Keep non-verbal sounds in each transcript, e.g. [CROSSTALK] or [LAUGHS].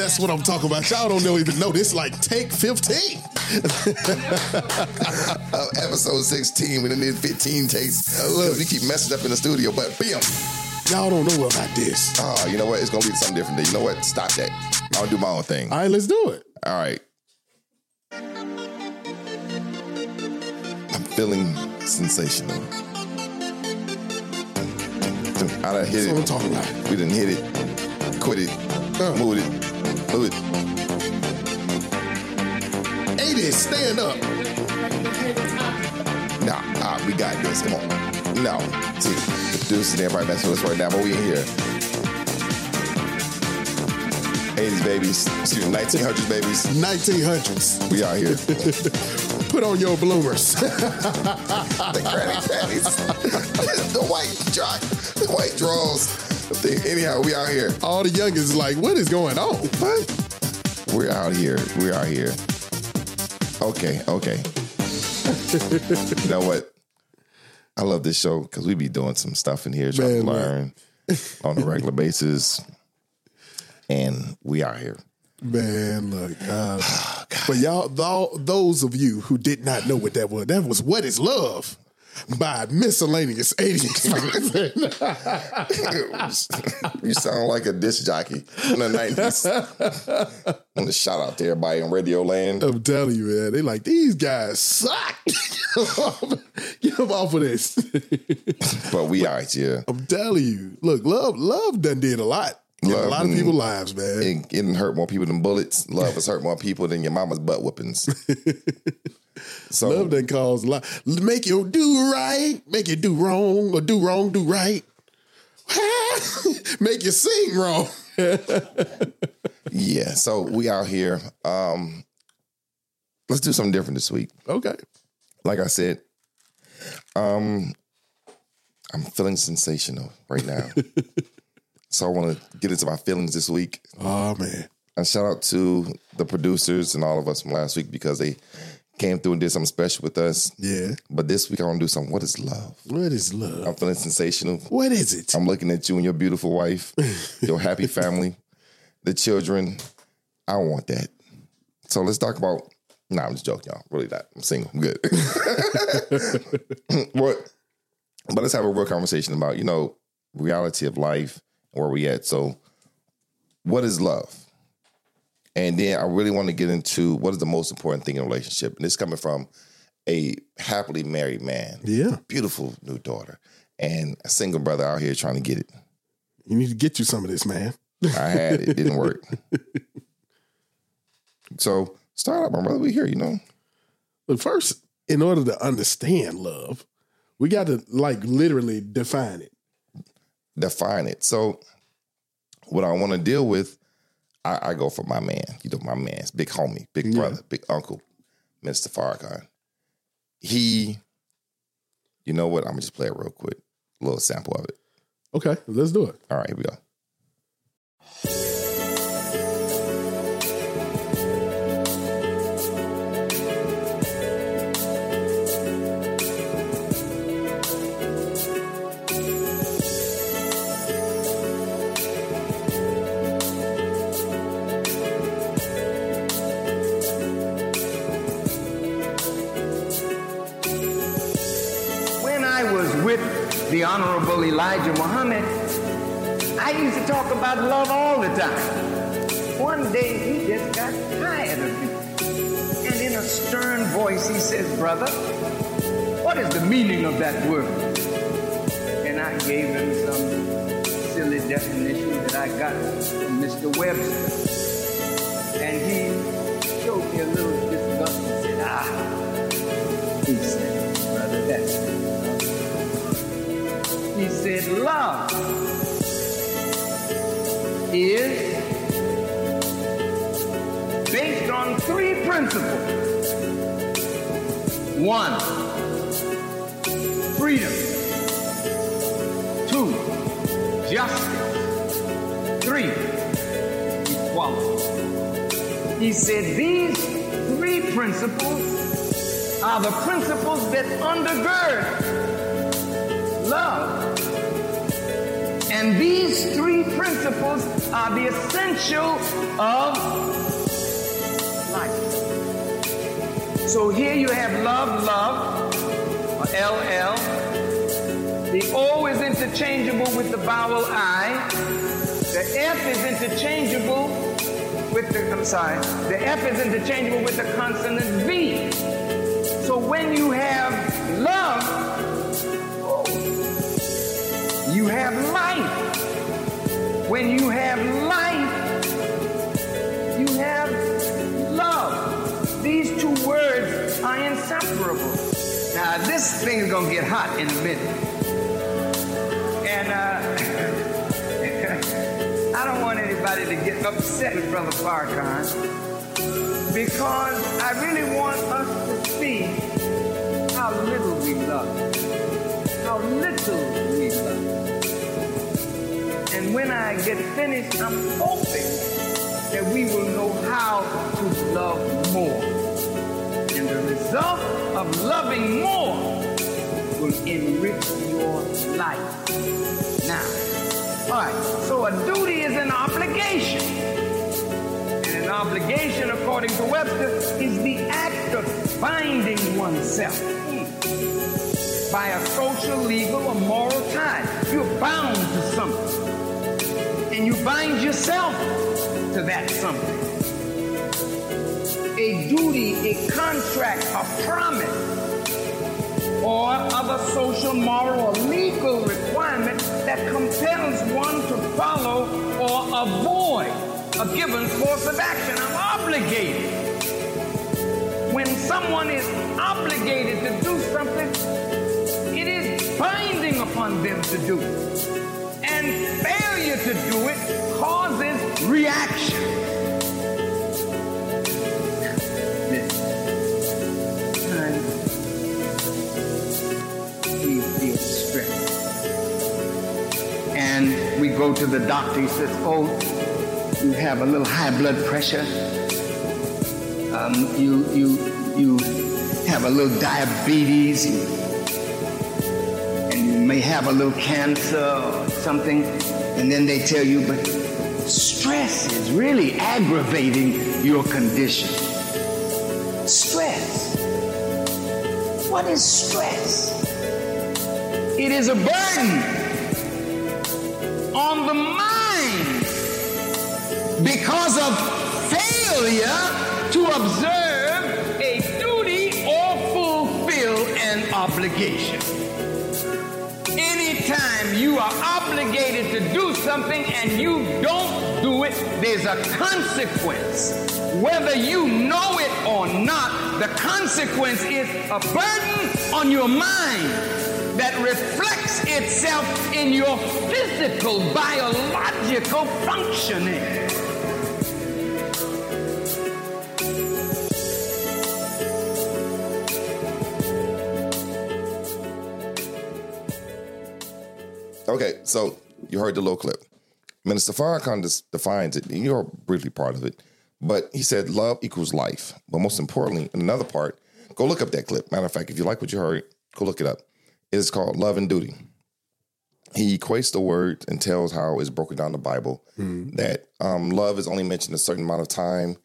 That's what I'm talking about. Y'all don't know, even know this. Like take 15. Uh, episode 16, we done did 15 takes. Look, we keep messing up in the studio, but bam. Y'all don't know about this. Oh, you know what? It's gonna be something different. You know what? Stop that. I'll do my own thing. All right, let's do it. All right. I'm feeling sensational. I done hit That's it. what I'm talking about. We didn't hit it, quit it, Uh. move it, it. 80s, stand up. Nah, ah, we got this. Come on. No. See, the producers and everybody messing with us right now, but we in here. 80s babies, excuse me, 1900s babies. 1900s. We out here. [LAUGHS] Put on your bloomers. [LAUGHS] the granny panties, [LAUGHS] the white dry, the white drawers. Anyhow, we out here. All the youngins like, what is going on? What? We're out here. We're out here. Okay, okay. you know what? I love this show because we be doing some stuff in here trying to Man, learn on a regular basis. And we out here. Man, look. Uh, [SIGHS] but y'all, th- those of you who did not know what that was, that was What is Love by Miscellaneous 80s. [LAUGHS] you sound like a disc jockey in the 90s. I want to shout out to everybody in Radio Land. I'm telling you, man. They like, these guys suck. [LAUGHS] Get them off of this. But we out here. I'm telling you. Look, love, love done did a lot. In a lot of people's lives, man. It, it didn't hurt more people than bullets. Love has hurt more people than your mama's butt whoopings. [LAUGHS] So Love that cause a lot. Make you do right, make you do wrong, or do wrong, do right. [LAUGHS] make you sing wrong. [LAUGHS] yeah, so we out here. Um, let's do something different this week. Okay. Like I said, um, I'm feeling sensational right now. So I want to get into my feelings this week. Oh man. And shout out to the producers and all of us from last week because they came through and did something special with us. Yeah. But this week I want to do something. What is love? What is love? I'm feeling sensational. What is it? I'm looking at you and your beautiful wife, [LAUGHS] your happy family, the children. I want that. So let's talk about. Nah, I'm just joking, y'all. Really not. I'm single. I'm good. [LAUGHS] what? But let's have a real conversation about you know reality of life where we at. So, what is love? And then I really want to get into what is the most important thing in a relationship. And this coming from a happily married man Yeah. beautiful new daughter and a single brother out here trying to get it. You need to get you some of this, man. I had it, it didn't work. [LAUGHS] So start up, my brother. We here, you know. But first, in order to understand love, we got to like literally define it. Define it. So what I want to deal with, I, I go for my man. You know, my man's big homie, big Yeah. brother, big uncle, Mr. Farrakhan. He, you know what? I'm gonna just play it real quick. A little sample of it. Okay, let's do it. All right, here we go. The Honorable Elijah Muhammad, I used to talk about love all the time. One day he just got tired of me. And in a stern voice he says, Brother, what is the meaning of that word? And I gave him some silly definition that I got from Mr. Webster. And he showed me a little Said, love is based on three principles. One, freedom. Two, justice. Three, equality. He said these three principles are the principles that undergird And these three principles are the essential of life. So here you have love, love, or LL. The O is interchangeable with the vowel I. The F is interchangeable with the, I'm sorry, the F is interchangeable with the consonant V. So when you have you have life. When you have life, you have love. These two words are inseparable. Now, this thing is going to get hot in a minute. And uh, [LAUGHS] I don't want anybody to get upset with Brother Farrakhan because I really want us to see how little we love. How little. When I get finished, I'm hoping that we will know how to love more. And the result of loving more will enrich your life. Now, all right, so a duty is an obligation. And an obligation, according to Webster, is the act of binding oneself hmm. by a social, legal, or moral tie. You're bound to. And you bind yourself to that something. A duty, a contract, a promise, or other social, moral, or legal requirement that compels one to follow or avoid a given course of action. I'm obligated. When someone is obligated to do something, it is binding upon them to do it. Failure to do it causes reaction. Stressed. And we go to the doctor, he says, Oh, you have a little high blood pressure. Um, you, you, you have a little diabetes. And you may have a little cancer or something. And then they tell you, but stress is really aggravating your condition. Stress. What is stress? It is a burden on the mind because of failure to observe a duty or fulfill an obligation. Anytime you are obligated to do something and you don't do it, there's a consequence. Whether you know it or not, the consequence is a burden on your mind that reflects itself in your physical, biological functioning. Okay, so you heard the little clip. Minister Farrakhan just defines it, and you're briefly part of it. But he said love equals life. But most importantly, in another part, go look up that clip. Matter of fact, if you like what you heard, go look it up. It's called Love and Duty. He equates the word and tells how it's broken down in the Bible that um, love is only mentioned a certain amount of time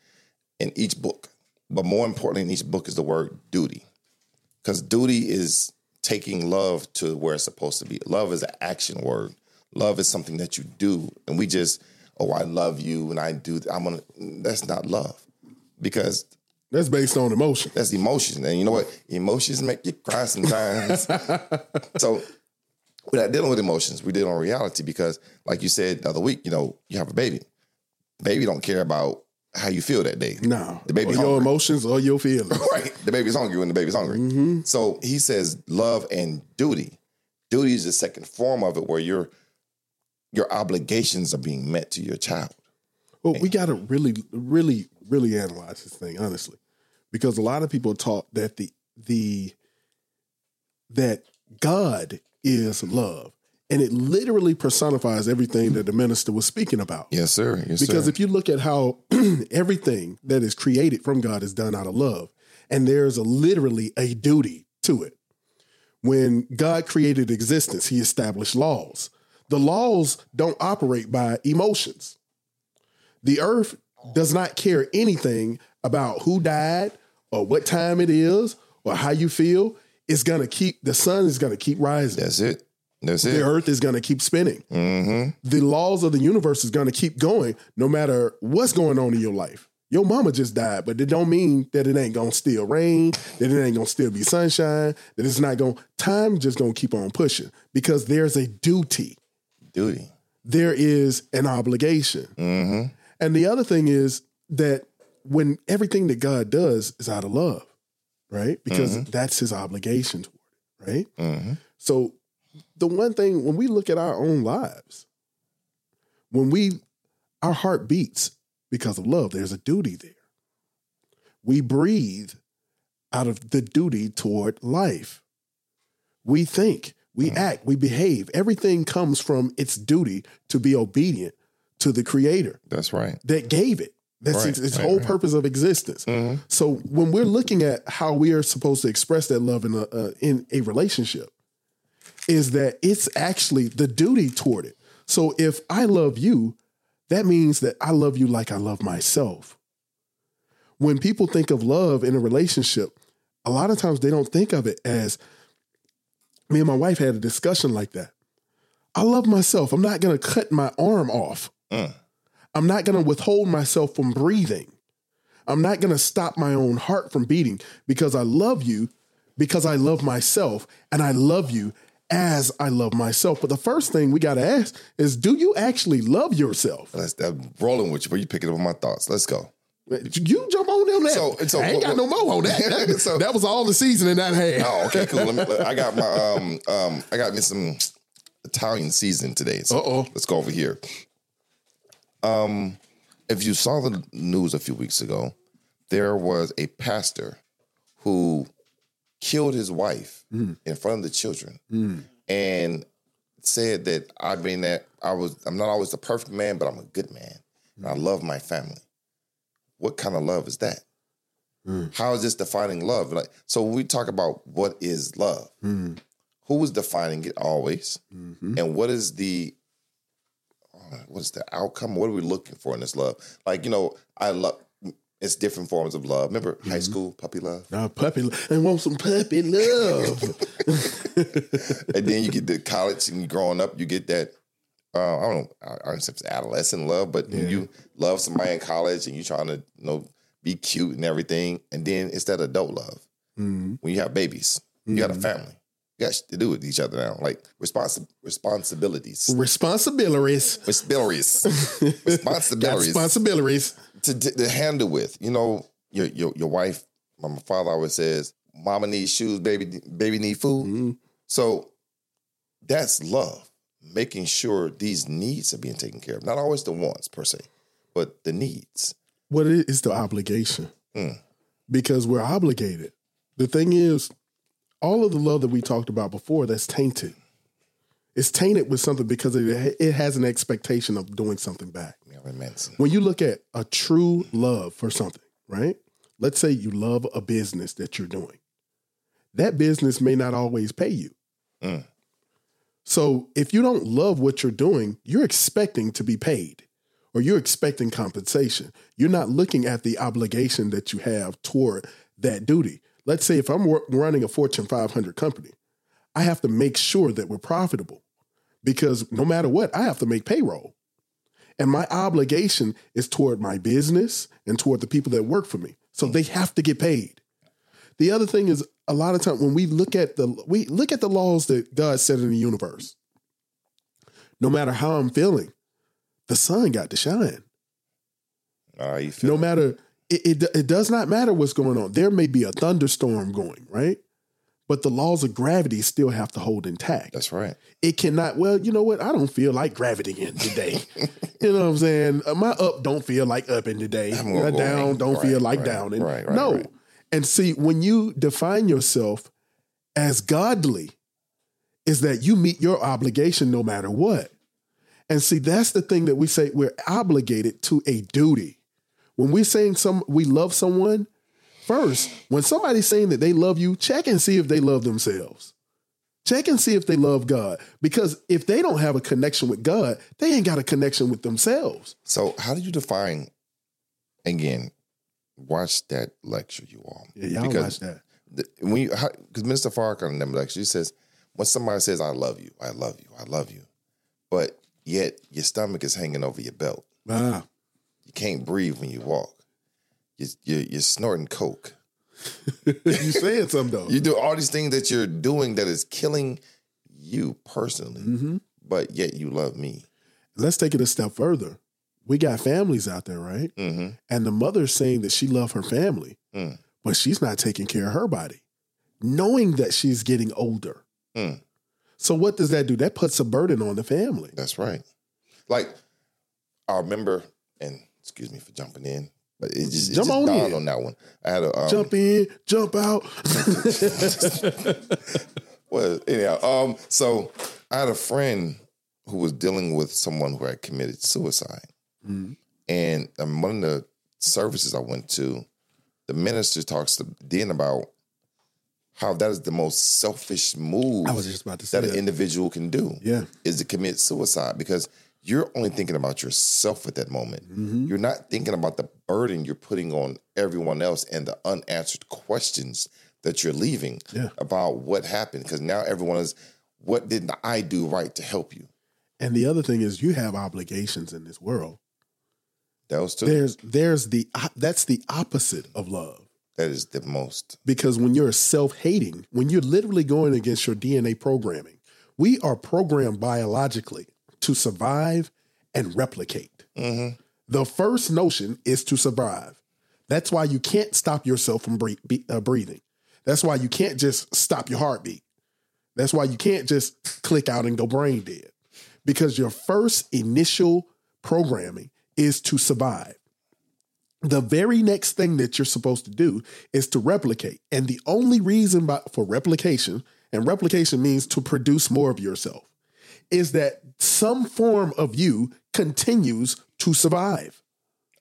in each book. But more importantly, in each book is the word duty. Because duty is taking love to where it's supposed to be. Love is an action word. Love is something that you do, and we just, oh, I love you, and I do. I'm gonna. That's not love, because That's based on emotion. that's emotion, and you know what? Emotions make you cry sometimes. [LAUGHS] so we're not dealing with emotions. We deal on reality because, like you said the other week, you know, you have a baby. Baby don't care about how you feel that day. No. the baby's or your emotions or your feelings. [LAUGHS] right. The baby's hungry when the baby's hungry. Mm-hmm. So he says love and duty. Duty is the second form of it where your your obligations are being met to your child. Well, we got to really, really, really analyze this thing honestly, because a lot of people taught that the the that God is love, and it literally personifies everything that the minister was speaking about. Yes, sir. Yes, Because sir. if you look at how [CLEARS THROAT] everything that is created from God is done out of love, and there's a, literally a duty to it. When God created existence, He established laws. The laws don't operate by emotions. The earth does not care anything about who died or what time it is or how you feel. It's going to keep, the sun is going to keep rising. That's it. That's The it. earth is going to keep spinning. Mm-hmm. The laws of the universe is going to keep going no matter what's going on in your life. Your mama just died, but it don't mean that it ain't going to still rain, that it ain't going to still be sunshine, that it's not going, time just going to keep on pushing because there's a duty. Duty. There is an obligation. Mm-hmm. And the other thing is that when everything that God does is out of love, right? Because that's his obligation toward it, right? Mm-hmm. So the one thing when we look at our own lives, when we our heart beats because of love, there's a duty there. We breathe out of the duty toward life. We think, we act, we behave. Everything comes from its duty to be obedient to the creator That's right. that gave it. That's Right, its, its right, whole right. purpose of existence. Mhm. So when we're looking at how we are supposed to express that love in a uh, in a relationship, is that it's actually the duty toward it. So if I love you, that means that I love you like I love myself. When people think of love in a relationship, a lot of times they don't think of it as me and my wife had a discussion like that. I love myself. I'm not going to cut my arm off. Mm. I'm not going to withhold myself from breathing. I'm not going to stop my own heart from beating because I love you, because I love myself, and I love you as I love myself. But the first thing we got to ask is do you actually love yourself? That's that rolling with you, but you picking up on my thoughts. Let's go. You jump on them that. So- so I ain't got no more on that. That, [LAUGHS] So- that was all the seasoning that had. Oh, okay, cool. Let me, I got my um um I got me some Italian seasoning today. So Uh-oh. let's go over here. Um, if you saw the news a few weeks ago, there was a pastor who killed his wife mm. in front of the children mm. and said that I mean that I was I'm not always the perfect man, but I'm a good man. And I mm. love my family. What kind of love is that? How is this defining love? Like, so when we talk about what is love, who is defining it always, mm-hmm. and what is the uh, what is the outcome? What are we looking for in this love? Like, you know, I love. It's different forms of love. Remember high school puppy love, Nah, puppy, lo- I want some puppy love. [LAUGHS] and then you get to college and growing up, you get that. Uh, I don't know. I don't know if it's adolescent love, but when you love somebody in college and you're trying to, you know, be cute and everything, and then it's that adult love. Mhm. when you have babies, you got a family. You got to do with each other now, like responsi- responsibilities, Responsibilities. responsibilities, [LAUGHS] responsibilities responsibilities. To, to, handle with. You know, your your your wife. My father always says, "Mama needs shoes, baby baby need food." Mhm. So that's love, making sure these needs are being taken care of. Not always the wants per se, but the needs. What it is the obligation? Mm. Because we're obligated. The thing is, all of the love that we talked about before, that's tainted. It's tainted with something because it, it has an expectation of doing something back. When you look at a true love for something, right? Let's say you love a business that you're doing. That business may not always pay you. Mm. So if you don't love what you're doing, you're expecting to be paid or you're expecting compensation. You're not looking at the obligation that you have toward that duty. Let's say if I'm running a Fortune 500 company, I have to make sure that we're profitable because no matter what, I have to make payroll. And my obligation is toward my business and toward the people that work for me. So mm. they have to get paid. The other thing is a lot of time when we look at the we look at the laws that God set in the universe. No matter how I'm feeling, the sun got to shine. All right, you feel No matter it, it it does not matter what's going on. There may be a thunderstorm going, right? But the laws of gravity still have to hold intact. That's right. it cannot well you know what? I don't feel like gravity in today. [LAUGHS] You know what i'm saying? Uh, my up don't feel like up in today. My down in. don't Right, feel like right, down and right, right, no. right. and see when you define yourself as godly is that you meet your obligation no matter what. And see that's the thing that we say we're obligated to a duty. When we're saying some we love someone first when somebody's saying that they love you check and see if they love themselves Check and see if they love God. Because if they don't have a connection with God, they ain't got a connection with themselves. So, how do you define? Again, watch that lecture, you all. Yeah, y'all watch that. The, when you, because Mr. Farrakhan in that lecture, he says, when somebody says, "I love you, I love you, I love you," but yet your stomach is hanging over your belt. Ah, You can't breathe when you walk. You, you're, you're snorting coke. [LAUGHS] you saying something though. You do all these things that you're doing that is killing you personally, Mhm. but yet you love me. Let's take it a step further. We got families out there, right? hmm And the mother's saying that she loves her family, Mm. but she's not taking care of her body, knowing that she's getting older. Mm. So what does that do? That puts a burden on the family. That's right. Like I remember, and excuse me for jumping in, it just, it Jump just on in. on that one. I had a um, jump in, jump out. [LAUGHS] Well, anyhow, um, so I had a friend who was dealing with someone who had committed suicide, Mhm. and um, one of the services I went to, the minister talks to then about how that is the most selfish move I was just about to say that an individual can do Yeah. is to commit suicide because you're only thinking about yourself at that moment. Mhm. You're not thinking about the burden you're putting on everyone else and the unanswered questions that you're leaving Yeah. about what happened. Because now everyone is, what did I do right to help you? And the other thing is you have obligations in this world. Those two. There's there's the that's the opposite of love. that is the most. Because when you're self-hating, when you're literally going against your DNA programming, we are programmed biologically to survive and replicate. Mhm. The first notion is to survive. That's why you can't stop yourself from bre- be- uh, breathing. That's why you can't just stop your heartbeat. That's why you can't just click out and go brain dead. Because your first initial programming is to survive. The very next thing that you're supposed to do is to replicate. And the only reason by, for replication, and replication means to produce more of yourself, is that some form of you continues to survive.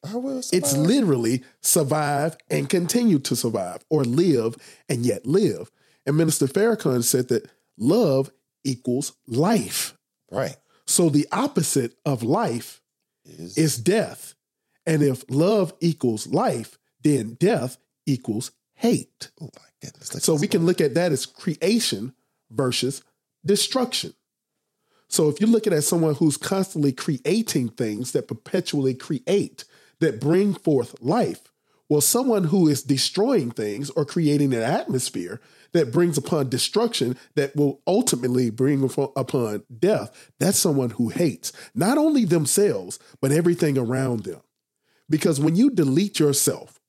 I will It's literally survive and continue to survive, or live and yet live. And Minister Farrakhan said that love equals life. right. So the opposite of life Is, is death. And if love equals life, then death equals hate. oh my goodness. So we can look at that as creation versus destruction. So if you're looking at someone who's constantly creating things that perpetually create, that bring forth life, well, someone who is destroying things or creating an atmosphere that brings upon destruction that will ultimately bring upon- death, that's someone who hates not only themselves, but everything around them. Because when you delete yourself,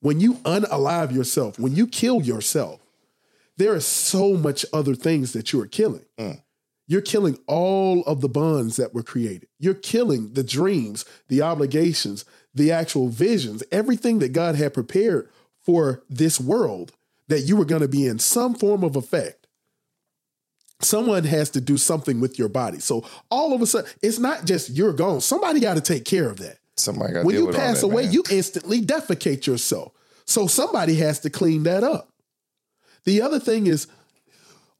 when you unalive yourself, when you kill yourself, there are so much other things that you are killing. Mm. You're killing all of the bonds that were created. You're killing the dreams, the obligations, the actual visions, everything that God had prepared for this world that you were going to be in some form of effect. Someone has to do something with your body. So all of a sudden, it's not just you're gone. Somebody got to take care of that Somebody got to when you pass that, away, man. you instantly defecate yourself. So somebody has to clean that up. The other thing is,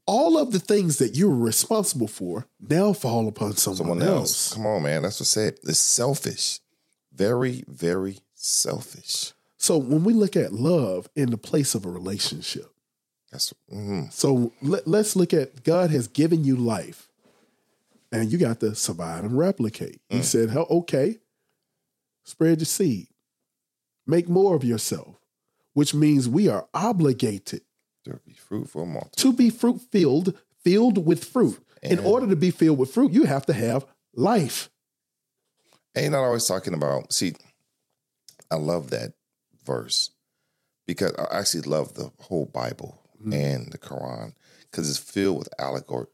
all of the things that you're responsible for now fall upon someone, someone else. else. Come on, man. That's what I said. It's selfish. Very, very selfish. So when we look at love in the place of a relationship, That's mhm. so let, let's look at God has given you life, and you got to survive and replicate. He Mm. said, "Hell, okay, spread your seed, make more of yourself," which means we are obligated fruitful and multiply. to be fruit filled, filled with fruit. In order to be filled with fruit, you have to have life. Ain't not always talking about. See, I love that verse because I actually love the whole Bible Mm-hmm. and the Quran because it's filled with allegor-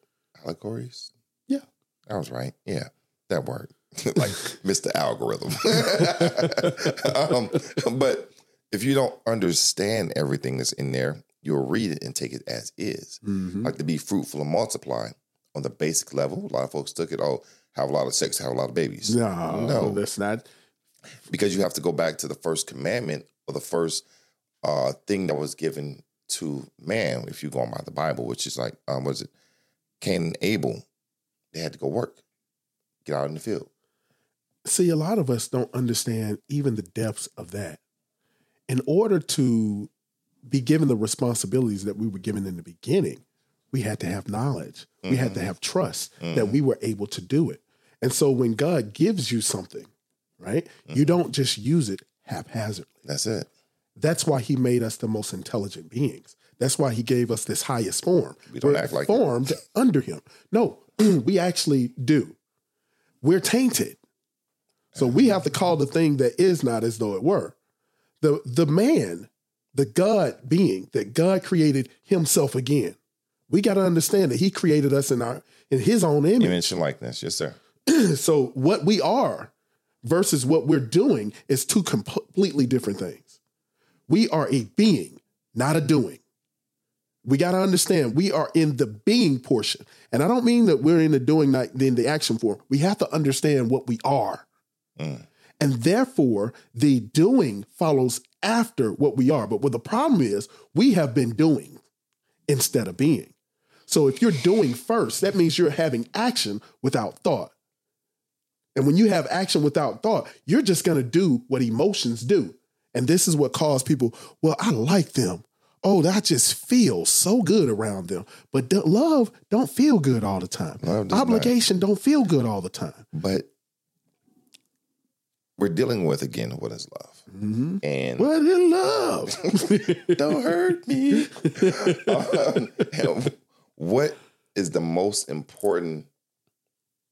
allegories. Yeah. I was right. Yeah, that word, [LAUGHS] like [LAUGHS] Mr. Algorithm. [LAUGHS] um, but if you don't understand everything that's in there, you'll read it and take it as is. Mm-hmm. Like to be fruitful and multiply on the basic level. A lot of folks took it. Oh, have a lot of sex, have a lot of babies. No, No. that's not. because you have to go back to the first commandment or the first uh, thing that was given to man if you're going by the Bible, which is like um, was it Cain and Abel, they had to go work, get out in the field. See, a lot of us don't understand even the depths of that. In order to be given the responsibilities that we were given in the beginning, we had to have knowledge. We had to mm-hmm. have trust that mm-hmm. we were able to do it. And so when God gives you something, right, you mm-hmm. don't just use it haphazardly. That's it. That's why he made us the most intelligent beings. That's why he gave us this highest form. We don't We're act like formed under him. No, [CLEARS THROAT] we actually do. We're tainted. So we have to call the thing that is not as though it were. The the man, the God being that God created himself again. We got to understand that he created us in our in his own image. Image and likeness. Yes, sir. [CLEARS THROAT] So what we are versus what we're doing is two completely different things. We are a being, not a doing. We got to understand we are in the being portion. And I don't mean that we're in the doing, not in the action form. We have to understand what we are. Mm. And therefore, the doing follows after what we are. But what the problem is, we have been doing instead of being. So if you're doing first, that means you're having action without thought. And when you have action without thought, you're just going to do what emotions do. And this is what caused people, well, I like them. Oh, I just feel so good around them. But the- love don't feel good all the time. Does not. Obligation don't feel good all the time. But we're dealing with again what is love, and what in love? [LAUGHS] don't hurt me. [LAUGHS] Um, what is the most important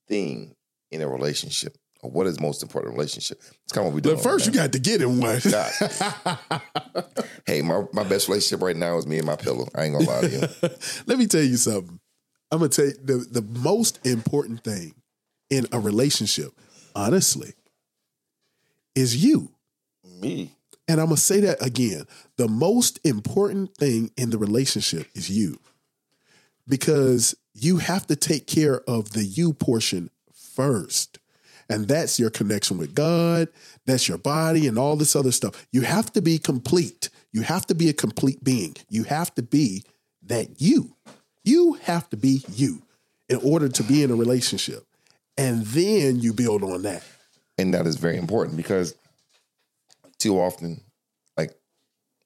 thing in a relationship, or what is most important in a relationship? It's kind of what we do. but first, you got to get in one. [LAUGHS] hey, my, my best relationship right now is me and my pillow. I ain't gonna lie to you. Let me tell you something. I'm gonna tell you the, the most important thing in a relationship, honestly, is you. Me. And I'm gonna say that again. The most important thing in the relationship is you. Because you have to take care of the you portion first. And that's your connection with God, that's your body, and all this other stuff. You have to be complete. You have to be a complete being. You have to be that you. You have to be you in order to be in a relationship. And then you build on that. And that is very important because too often, like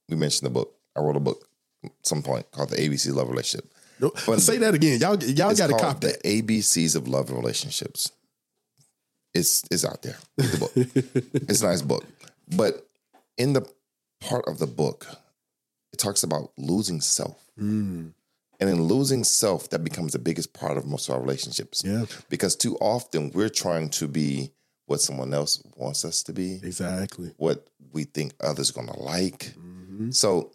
we mentioned the book, I wrote a book at some point called The ABC Love Relationship. No, But say that again. Y'all, y'all got to cop that. The ABCs of Love and Relationships. It's it's out there. The book. [LAUGHS] it's a nice book. But in the part of the book, it talks about losing self. Mm. And in losing self, that becomes the biggest part of most of our relationships. Yeah, Because too often we're trying to be what someone else wants us to be, exactly. what we think others are gonna like. Mm-hmm. So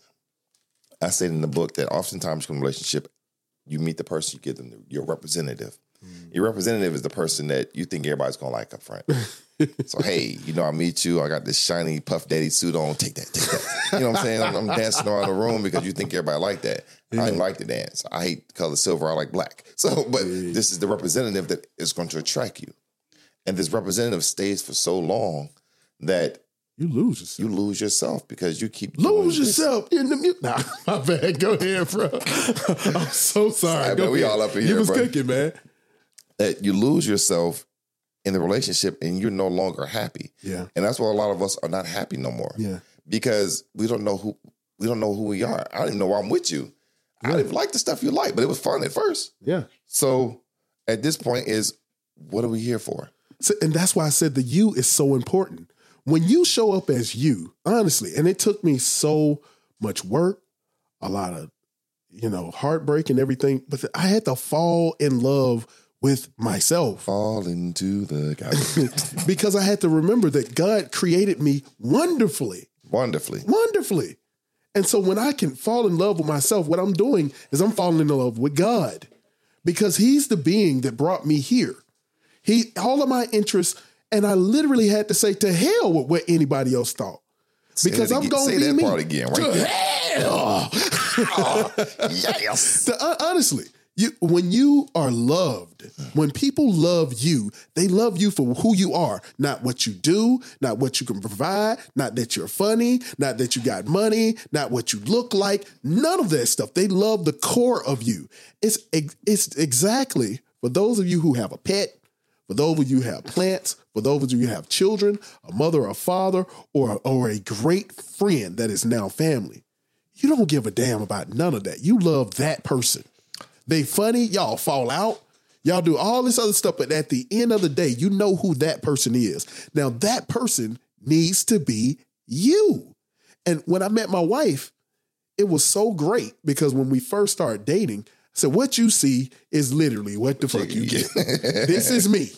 I said in the book that oftentimes in a relationship, you meet the person, you give them your representative. Mm. Your representative is the person that you think everybody's gonna like up front. [LAUGHS] so hey, you know, I meet you. I got this shiny puff daddy suit on. Take that, take that. You know what I'm saying? I'm, I'm dancing around the room because you think everybody like that. I didn't like to dance. I hate color silver. I like black. So, but this is the representative that is going to attract you, and this representative stays for so long that You lose yourself. you lose yourself because you keep lose this. yourself in the mute. Nah, [LAUGHS] my bad. Go ahead, bro. [LAUGHS] I'm so sorry. Sorry, man. We all up in You here, was bro. cooking, man. that you lose yourself in the relationship and you're no longer happy. Yeah. And that's why a lot of us are not happy no more. Yeah. Because we don't know who we don't know who we are. I don't even know why I'm with you. I didn't like the stuff you like, but it was fun at first. Yeah. So at this point is what are we here for? So, and that's why I said the you is so important. When you show up as you, honestly, and it took me so much work, a lot of, you know, heartbreak and everything, but I had to fall in love with myself Fall into the God. [LAUGHS] because I had to remember that God created me wonderfully. wonderfully. wonderfully. And so when I can fall in love with myself, what I'm doing is I'm falling in love with God because He's the being that brought me here. He all of my interests, and I literally had to say to hell with what anybody else thought. Because I'm gonna say be that me. part again, right to there. hell. [LAUGHS] yes. To- hon- uh, honestly, You when you are loved, when people love you, they love you for who you are, not what you do, not what you can provide, not that you're funny, not that you got money, not what you look like, none of that stuff. They love the core of you. It's it's exactly for those of you who have a pet, for those of you who have plants, for those of you who have children, a mother a father, or, or a great friend that is now family. You don't give a damn about none of that. You love that person. They funny, y'all fall out. Y'all do all this other stuff, but at the end of the day, you know who that person is. Now, that person needs to be you. And when I met my wife, it was so great because when we first started dating, Said, What you see is literally what the fuck you get. [LAUGHS] this is me.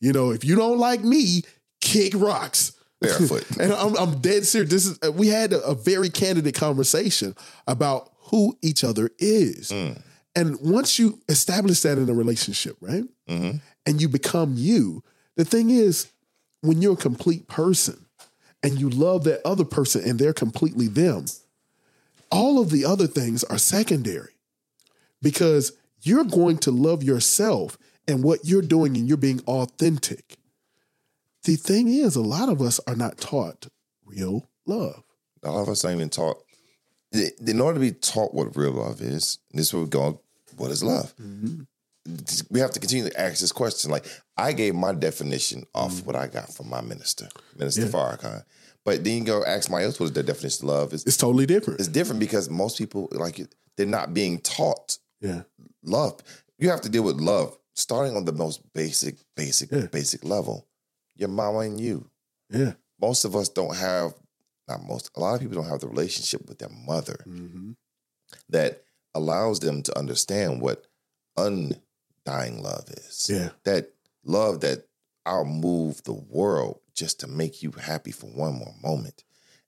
You know, if you don't like me, kick rocks. Barefoot. [LAUGHS] and I'm, I'm dead serious. This is we had a, a very candid conversation about who each other is. Mm. And once you establish that in a relationship, right? Mm-hmm. And you become you, the thing is, when you're a complete person and you love that other person and they're completely them, all of the other things are secondary because you're going to love yourself and what you're doing and you're being authentic. The thing is, a lot of us are not taught real love. A lot of us ain't even taught. In order to be taught what real love is, this is where we're going. What is love? Mm-hmm. We have to continue to ask this question. Like I gave my definition off what I got from my minister, Minister Mm-hmm. Yeah. Farrakhan. But then you go ask my else what their definition of love is. It's totally different. It's different because most people like they're not being taught yeah. love. You have to deal with love starting on the most basic, basic, Yeah. basic level. Your mama and you. Yeah. Most of us don't have, not most, a lot of people don't have the relationship with their mother Mm-hmm. that allows them to understand what undying love is. Yeah. That love that I'll move the world just to make you happy for one more moment.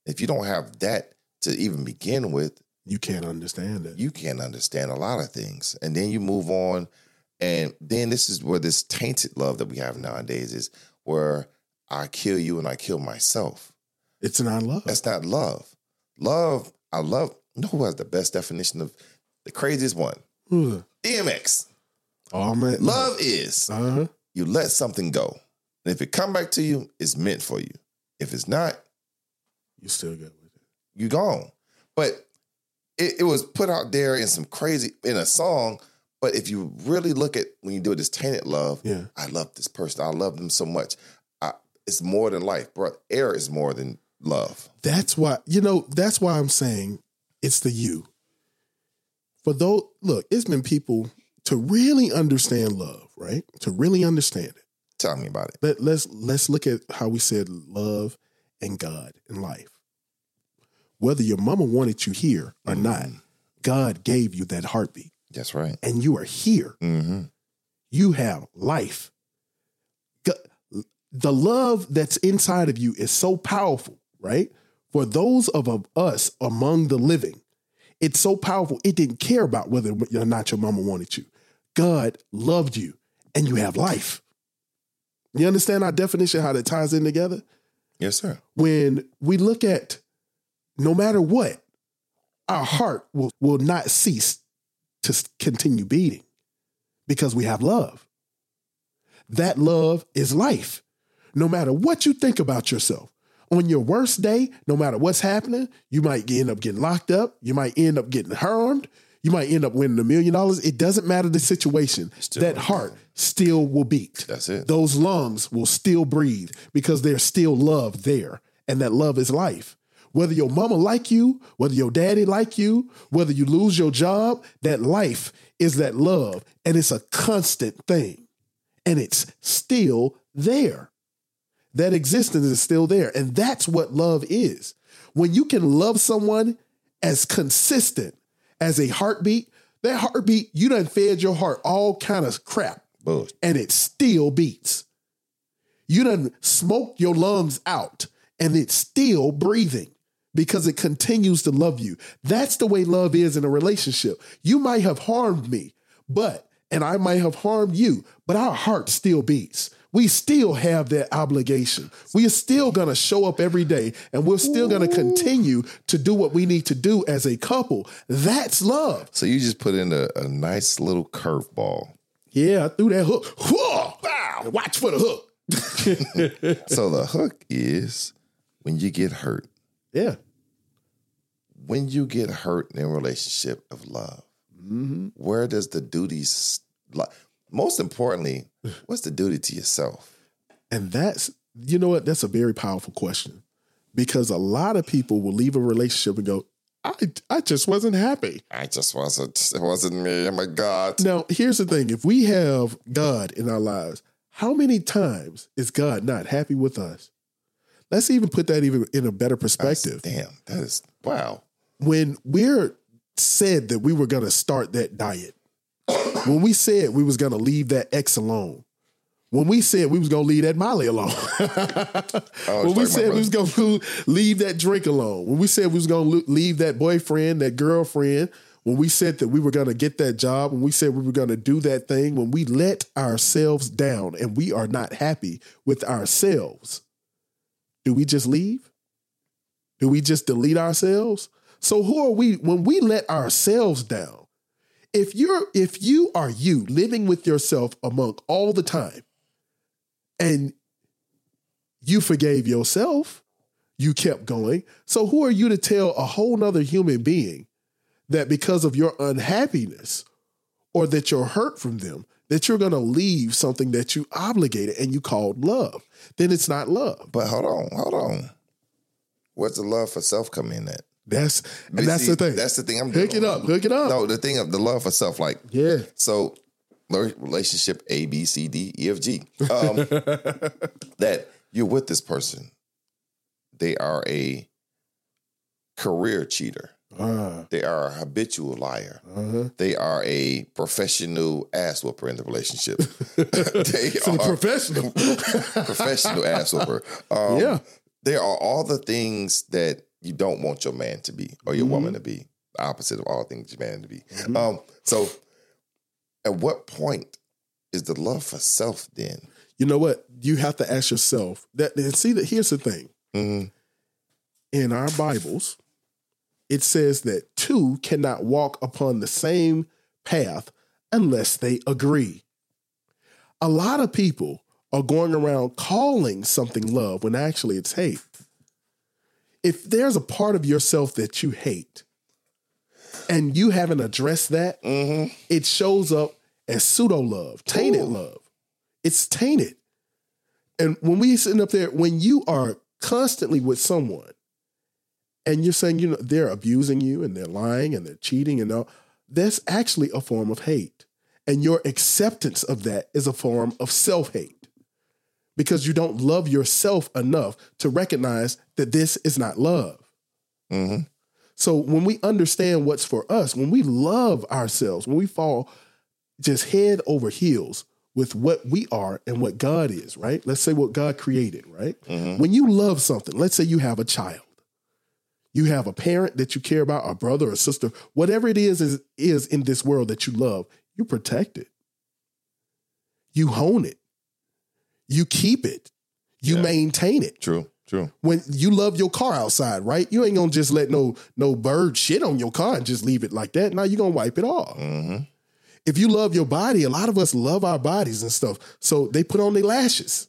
If you don't have that to even begin with, You can't understand it. you can't understand a lot of things. And then you move on. And then this is where this tainted love that we have nowadays is where I kill you and I kill myself. It's not love. That's not love. Love, I love, you know who has the best definition of the craziest one? DMX. Oh man. Love is Uh-huh. you let something go. And if it come back to you, it's meant for you. If it's not, You still good with it. you gone. But it, it was put out there in some crazy in a song. But if you really look at when you do this tainted love, Yeah. I love this person. I love them so much. I, it's more than life, bro. Air is more than love. That's why, you know, that's why I'm saying it's the you. For those, look, it's been people to really understand love, right? To really understand it. Tell me about it. Let, let's let's look at how we said love and God and life. Whether your mama wanted you here or not, God gave you that heartbeat, That's right. and you are here. Mm-hmm. You have life. The love that's inside of you is so powerful, right? For those of us among the living, it's so powerful. It didn't care about whether or not your mama wanted you. God loved you, and you have life. You understand our definition, how that ties in together? Yes, sir. when we look at no matter what, our heart will, will not cease to continue beating because we have love. That love is life. No matter what you think about yourself, on your worst day, no matter what's happening, you might end up getting locked up. You might end up getting harmed. You might end up winning a million dollars. It doesn't matter the situation. Still that heart still will beat That's it. those lungs will still breathe because there's still love there and that love is life whether your mama like you whether your daddy like you whether you lose your job that life is that love and it's a constant thing and it's still there. That existence is still there and that's what love is. When you can love someone as consistent as a heartbeat that heartbeat you done fed your heart all kind of crap and it still beats. You done smoked your lungs out and it's still breathing because it continues to love you. That's the way love is in a relationship. You might have harmed me, but, and I might have harmed you, but our heart still beats. we still have that obligation. We are still going to show up every day and we're still going to continue to do what we need to do as a couple. That's love. So you just put in a, a nice little curveball. Yeah, I threw that hook. Whoa! Wow. Watch for the hook. [LAUGHS] So the hook is when you get hurt. Yeah. When you get hurt in a relationship of love, Mm-hmm. where does the duties lie? Most importantly, [SIGHS] what's the duty to yourself? And that's, you know what? That's a very powerful question because a lot of people will leave a relationship and go, I, I just wasn't happy. I just wasn't. It wasn't me. Oh my God. Now, here's the thing if we have God in our lives, how many times is God not happy with us? Let's even put that even in a better perspective. Damn, that is wow. When we're said that we were going to start that diet, when we said we was going to leave that X alone, when we said we was going to leave that Molly alone, [LAUGHS] oh, when we said we was going to leave that drink alone, when we said we was going to leave that boyfriend, that girlfriend, when we said that we were going to get that job, when we said we were going to do that thing, when we let ourselves down and we are not happy with ourselves, do we just leave? Do we just delete ourselves? So who are we when we let ourselves down? If you're if you are you living with yourself among all the time and you forgave yourself, you kept going. So who are you to tell a whole nother human being that because of your unhappiness or that you're hurt from them, that you're gonna leave something that you obligated and you called love? Then it's not love. But hold on, hold on. Where's the love for self come in at? That's and that's the thing. That's the thing. I'm Hook it up. with. Hook it up. No, the thing of the love for self, like Yeah. so relationship A, B, C, D, E, F, G. Um, [LAUGHS] that you're with this person. They are a career cheater. Ah, They are a habitual liar. uh-huh. They are a professional ass whooper in the relationship. [LAUGHS] they So are professional. [LAUGHS] professional ass whooper. Um, Yeah. They are all the things that you don't want your man to be or your Mm-hmm. woman to be. The opposite of all things your man to be. Um, so at what point is the love for self then? You know what? You have to ask yourself that and see that here's the thing. Mhm. In our Bibles, it says that two cannot walk upon the same path unless they agree. A lot of people are going around calling something love when actually it's hate. If there's a part of yourself that you hate and you haven't addressed that, mm-hmm. it shows up as pseudo love, tainted Ooh. love. It's tainted. And when we sitting up there, when you are constantly with someone and you're saying, you know, they're abusing you and they're lying and they're cheating and all, that's actually a form of hate. And your acceptance of that is a form of self hate because you don't love yourself enough to recognize that this is not love. Mhm. So when we understand what's for us, when we love ourselves, when we fall just head over heels with what we are and what God is, right? Let's say what God created, right? When you love something, let's say you have a child. You have a parent that you care about, a brother or sister, whatever it is, is is in this world that you love, you protect it. You hone it. You keep it. You Yeah. maintain it True, true. when you love your car outside, right? You ain't gonna just let no no bird shit on your car and just leave it like that. Now you're gonna wipe it off. hmm If you love your body, a lot of us love our bodies and stuff. So they put on their lashes.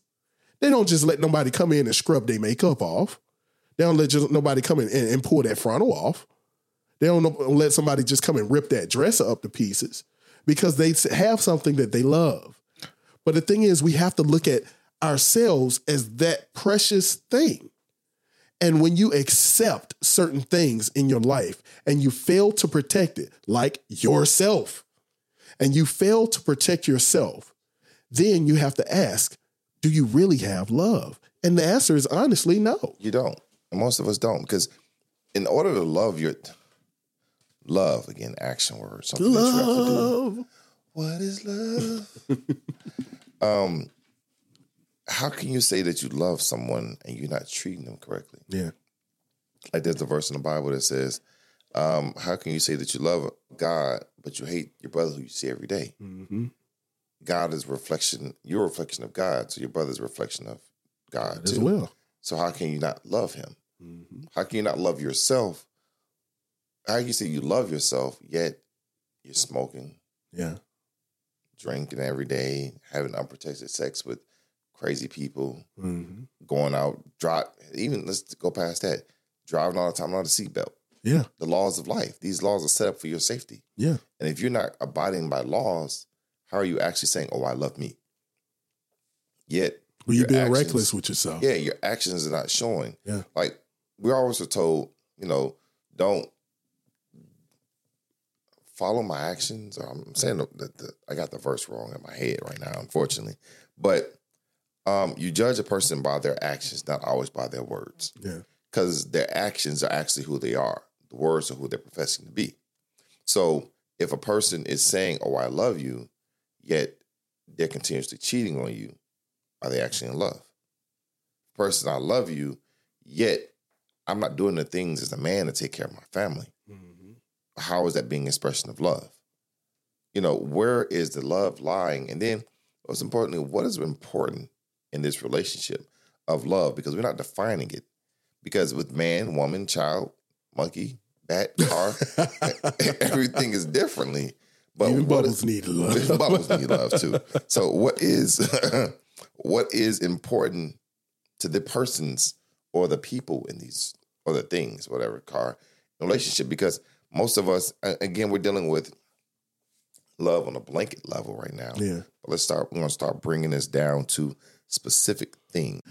They don't just let nobody come in and scrub their makeup off. They don't let just nobody come in and, and pull that frontal off. They don't let somebody just come and rip that dresser up to pieces because they have something that they love. But the thing is, we have to look at ourselves as that precious thing. And when you accept certain things in your life and you fail to protect it, like yourself, and you fail to protect yourself, then you have to ask, do you really have love? And the answer is honestly no. You don't. Most of us don't. Because in order to love your love, again, action word, something that you have to do. Love. What is love? [LAUGHS] um, how can you say that you love someone and you're not treating them correctly? Yeah. Like there's a verse in the Bible that says, um, how can you say that you love God but you hate your brother who you see every day? Mm-hmm. God is reflection, your reflection of God, so your brother's reflection of God as too. well. So how can you not love him? Mm-hmm. How can you not love yourself? How can you say you love yourself yet you're smoking, Yeah. drinking every day, having unprotected sex with crazy people, Mm-hmm. going out, drive even let's go past that. Driving all the time without a seatbelt. Yeah. The laws of life. These laws are set up for your safety. Yeah. And if you're not abiding by laws, how are you actually saying, Oh, I love me? Yet Well, you're being actions- reckless with yourself. yeah, your actions are not showing. Yeah. Like we always were told, you know, don't follow my actions. I'm saying that the, I got the verse wrong in my head right now, unfortunately. But um, you judge a person by their actions, not always by their words, Yeah. because their actions are actually who they are. The words are who they're professing to be. So if a person is saying, "Oh, I love you," yet they're continuously cheating on you, are they actually in love? Person, I love you, yet I'm not doing the things as a man to take care of my family. Mm-hmm. How is that being expression of love? You know, where is the love lying? And then, most importantly, what is important in this relationship of love? Because we're not defining it. Because with man, woman, child, monkey, bat, car, [LAUGHS] [LAUGHS] everything is differently. But Even bubbles is- need love. [LAUGHS] bubbles need love too. So what is what is important to the persons or the people in these or the things, whatever car relationship? Because most of us, again, we're dealing with love on a blanket level right now. Yeah. But let's start. We're gonna start bringing this down to specific things.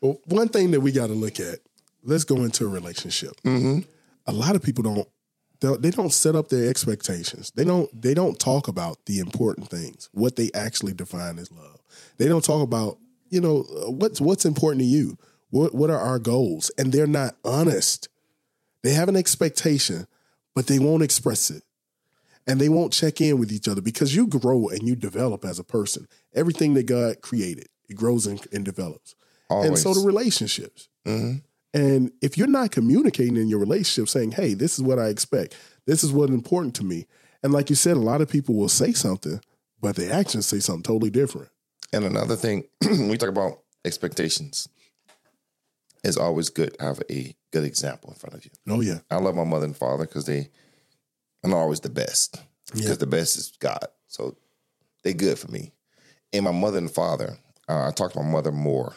Well, one thing that we got to look at. Let's go into a relationship. Mm-hmm. A lot of people don't. They don't set up their expectations. They don't. They don't talk about the important things. What they actually define as love. They don't talk about. You know uh, what's what's important to you. What what are our goals? And they're not honest. They have an expectation, but they won't express it. And they won't check in with each other because you grow and you develop as a person. Everything that God created, it grows and, and develops. Always. And so the relationships. Mhm. And if you're not communicating in your relationship, saying, hey, this is what I expect, this is what's important to me. And like you said, a lot of people will say something, but their actions say something totally different. And another thing, [CLEARS THROAT] we talk about expectations, it's always good to have a good example in front of you. Oh, yeah. I love my mother and father because they are not always the best. Because Yeah. the best is God. So they good for me. And my mother and father, uh, I talk to my mother more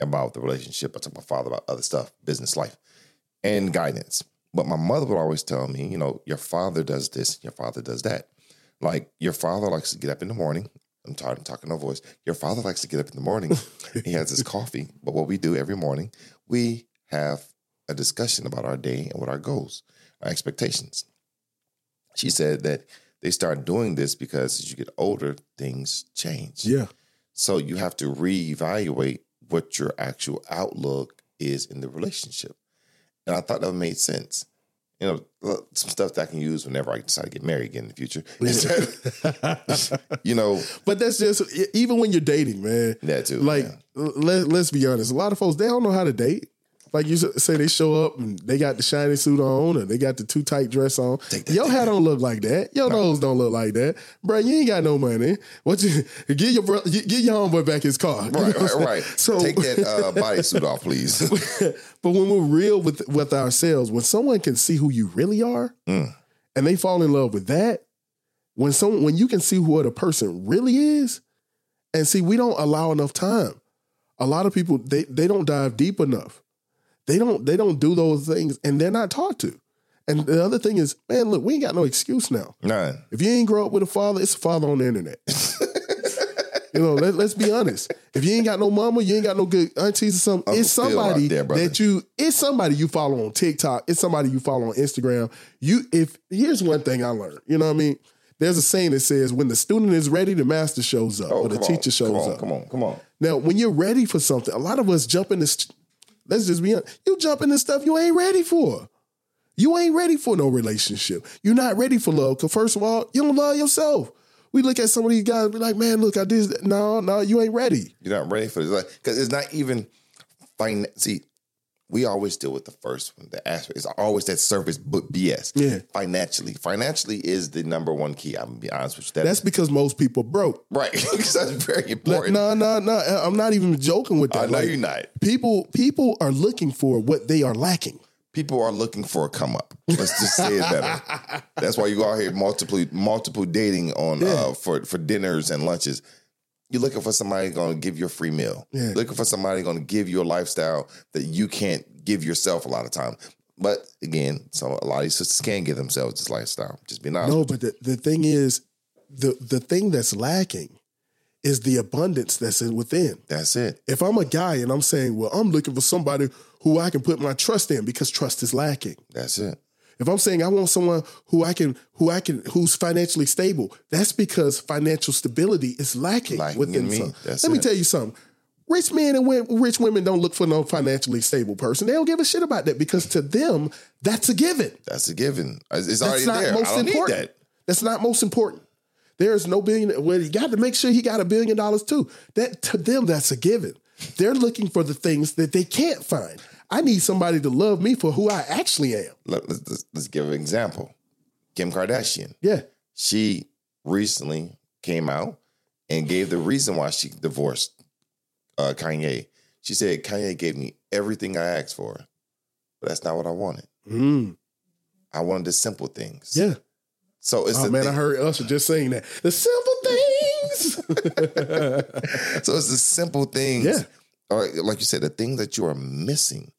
about the relationship. I talk to my father about other stuff, business life, and guidance. But my mother would always tell me, you know, your father does this, your father does that. Like your father likes to get up in the morning. I'm tired of talking no voice. Your father likes to get up in the morning. [LAUGHS] he has his coffee. But what we do every morning, we have a discussion about our day and what our goals, our expectations. She said that they start doing this because as you get older, things change. Yeah. So you have to reevaluate what your actual outlook is in the relationship. And I thought that made sense. You know, some stuff that I can use whenever I decide to get married again in the future. [LAUGHS] you know, But that's just, even when you're dating, man. that too. Like, yeah. let, let's be honest. A lot of folks, they don't know how to date. Like you say, they show up and they got the shiny suit on, or they got the too tight dress on. That, Your hat don't look like that. Your nose don't look like that, bro. You ain't got no money. What you get your bro, get your homeboy back his car. You know Right, right, [LAUGHS] right. So, Take that uh, [LAUGHS] bodysuit off, please. [LAUGHS] but when we're real with with ourselves, when someone can see who you really are, Mm. and they fall in love with that, when someone when you can see what a person really is, and see, we don't allow enough time. A lot of people they they don't dive deep enough. They don't they don't do those things, and they're not taught to. And the other thing is, man, look, we ain't got no excuse now. None. If you ain't grow up with a father, it's a father on the internet. [LAUGHS] you know, let, us be honest. If you ain't got no mama, you ain't got no good aunties or something. Uncle it's somebody there, that you. It's somebody you follow on TikTok. It's somebody you follow on Instagram. You, if here's one thing I learned. You know what I mean? There's a saying that says, "When the student is ready, the master shows up, oh, or the Oh, come on, teacher shows come on, up." Come on, come on. Now, when you're ready for something, a lot of us jump in this. Let's just be honest. You jump into stuff you ain't ready for. You ain't ready for no relationship. You're not ready for love. Cause first of all, you don't love yourself. We look at some of these guys and be like, man, look, I did this. No, no, you ain't ready. You're not ready for this. Like, because it's not even fine. See, we always deal with the first one. The aspect is always that surface but BS. Yeah. Financially. Financially is the number one key. I'm gonna be honest with you. That That's because most people broke. right. [LAUGHS] Because that's very important. No, no, no. I'm not even joking with that. I know Like, you're not. People, people are looking for what they are lacking. People are looking for a come up. Let's just say it better. [LAUGHS] That's why you go out here multiple multiple dating on uh, for for dinners and lunches. You're looking for somebody going to give you a free meal. Yeah. Looking for somebody going to give you a lifestyle that you can't give yourself a lot of time. But again, so a lot of these sisters can give themselves this lifestyle. Just be honest. No, but the, the thing is, the the thing that's lacking is the abundance that's in within. That's it. If I'm a guy and I'm saying, well, I'm looking for somebody who I can put my trust in because trust is lacking. That's it. If I'm saying I want someone who I can, who I can, who's financially stable, that's because financial stability is lacking, within in me. some. Let me tell you something. Rich men and wo- rich women don't look for no financially stable person. They don't give a shit about that because to them, that's a given. That's a given. It's it's That's already not there. most I don't important. need that. That's not most important. There is no billion. Well, you got to make sure he got a billion dollars too. That to them, that's a given. They're looking for the things that they can't find. I need somebody to love me for who I actually am. Let, us let's, let's give an example. Kim Kardashian. Yeah, she recently came out and gave the reason why she divorced uh, Kanye. She said Kanye gave me everything I asked for, but that's not what I wanted. mm, I wanted the simple things. yeah. So it's Oh man, thing- I heard Usher just saying that. The simple things. [LAUGHS] so it's the simple things. Yeah. Or like you said, the things that you are missing.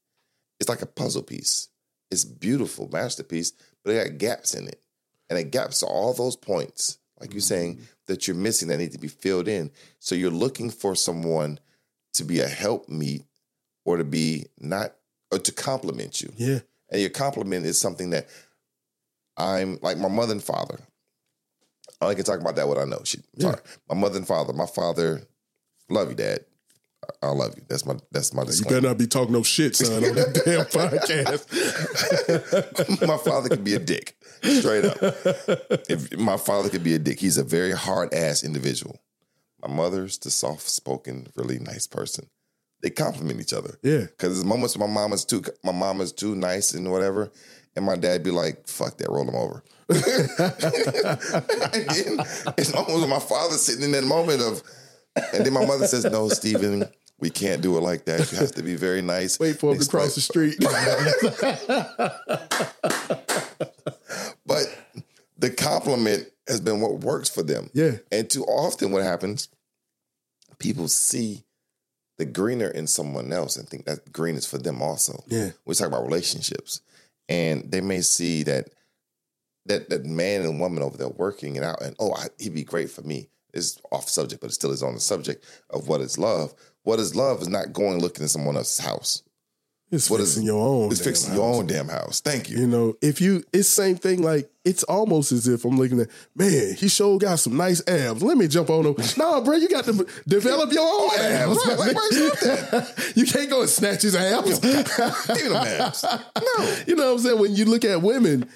It's like a puzzle piece. It's beautiful, masterpiece, but it got gaps in it. And it gaps are all those points, like you're saying, Mm-hmm. that you're missing that need to be filled in. So you're looking for someone to be a help meet or to be not or to compliment you. yeah, And your compliment is something that I'm like my mother and father. I only can talk about that what I know. She, Yeah. sorry. My mother and father. My father, love you, dad. I love you. That's my that's my you better not be talking no shit, son, on that damn [LAUGHS] podcast. my father could be a dick, straight up. If my father could be a dick, he's a very hard ass individual. My mother's the soft spoken, really nice person. They compliment each other. Yeah. Because there's moments my mama's too my mama's too nice and whatever, and my dad be like, "Fuck that, roll him over." [LAUGHS] [LAUGHS] and then it's almost my father sitting in that moment of, and then my mother says, "No, Stephen, we can't do it like that. You have to be very nice." Wait for him to cross the street. [LAUGHS] But the compliment has been what works for them. Yeah. And too often what happens, people see the greener in someone else and think that green is for them also. Yeah. We talk about relationships. And they may see that that that man and woman over there working it out and oh I, he'd be great for me. It's off subject, but it still is on the subject of what is love. What is love is not going looking at someone else's house. It's What fixing is your own. It's fixing house. your own damn house. Thank you. You know, if you, it's same thing. Like it's almost as if I'm looking at, man, he sure got some nice abs. Let me jump on him. [LAUGHS] nah, bro, you got to develop your own abs. Right, like, where's that? [LAUGHS] you can't go and snatch his abs. Give abs. No. you know what I'm saying? When you look at women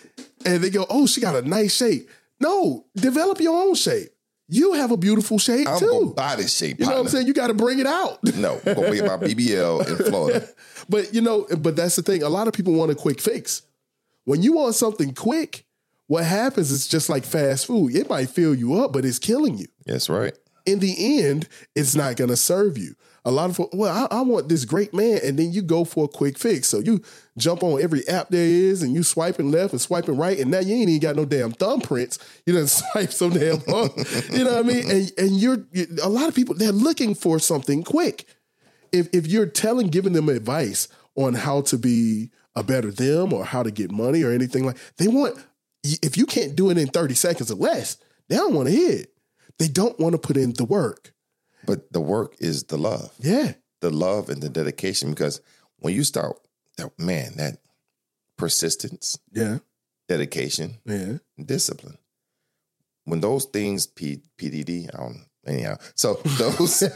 and they go, oh, she got a nice shape. No, develop your own shape. You have a beautiful shape I'm too. gonna buy this shape. you know what I'm saying? You got to bring it out. No, I'm gonna get my BBL in Florida. [LAUGHS] But you know, but that's the thing. A lot of people want a quick fix. When you want something quick, what happens is just like fast food. It might fill you up, but it's killing you. That's right. In the end, it's not going to serve you. A lot of well, I, I want this great man, and then you go for a quick fix. So you jump on every app there is, and you swiping left and swiping right, and now you ain't even got no damn thumbprints. You done [LAUGHS] swipe so damn long. you know what I mean? And and you're a lot of people they're looking for something quick if if you're telling giving them advice on how to be a better them or how to get money or anything like they want if you can't do it in 30 seconds or less they don't want to hear it they don't want to put in the work But the work is the love, yeah the love and the dedication. Because when you start, that man, that persistence, yeah dedication, yeah discipline. When those things, P, PDD, I don't. Anyhow, so [LAUGHS] those [LAUGHS] ADD,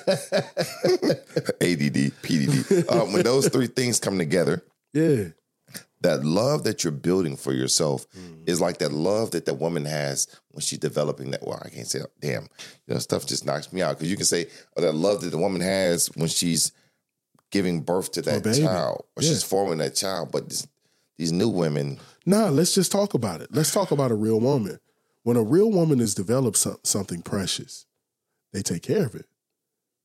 PDD, uh, when those three things come together, yeah that love that you're building for yourself Mm. is like that love that that woman has when she's developing that. Well, I can't say, damn, you know, stuff just knocks me out because you can say oh, that love that the woman has when she's giving birth to that child, or she's forming that child. But this, these new women, Nah, let's just talk about it. Let's talk about a real woman. When a real woman has developed some, something precious, they take care of it.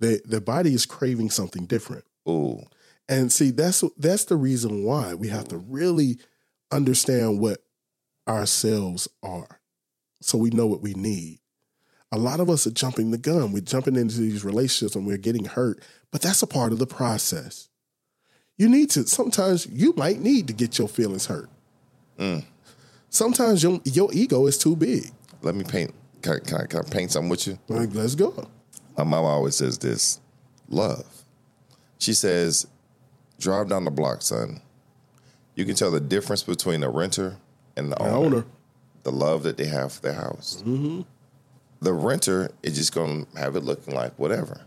They, their body is craving something different. ooh, And see, that's that's the reason why we have to really understand what ourselves are, so we know what we need. A lot of us are jumping the gun. We're jumping into these relationships and we're getting hurt, but that's a part of the process. You need to. Sometimes you might need to get your feelings hurt. Mm. Sometimes your your ego is too big. let me paint. Can I, can I, can I paint something with you? Like, let's go. My mom always says this: love. She says, "Drive down the block, son. You can tell the difference between the renter and the The owner. owner. The love that they have for their house. Mm-hmm. The renter is just going to have it looking like whatever.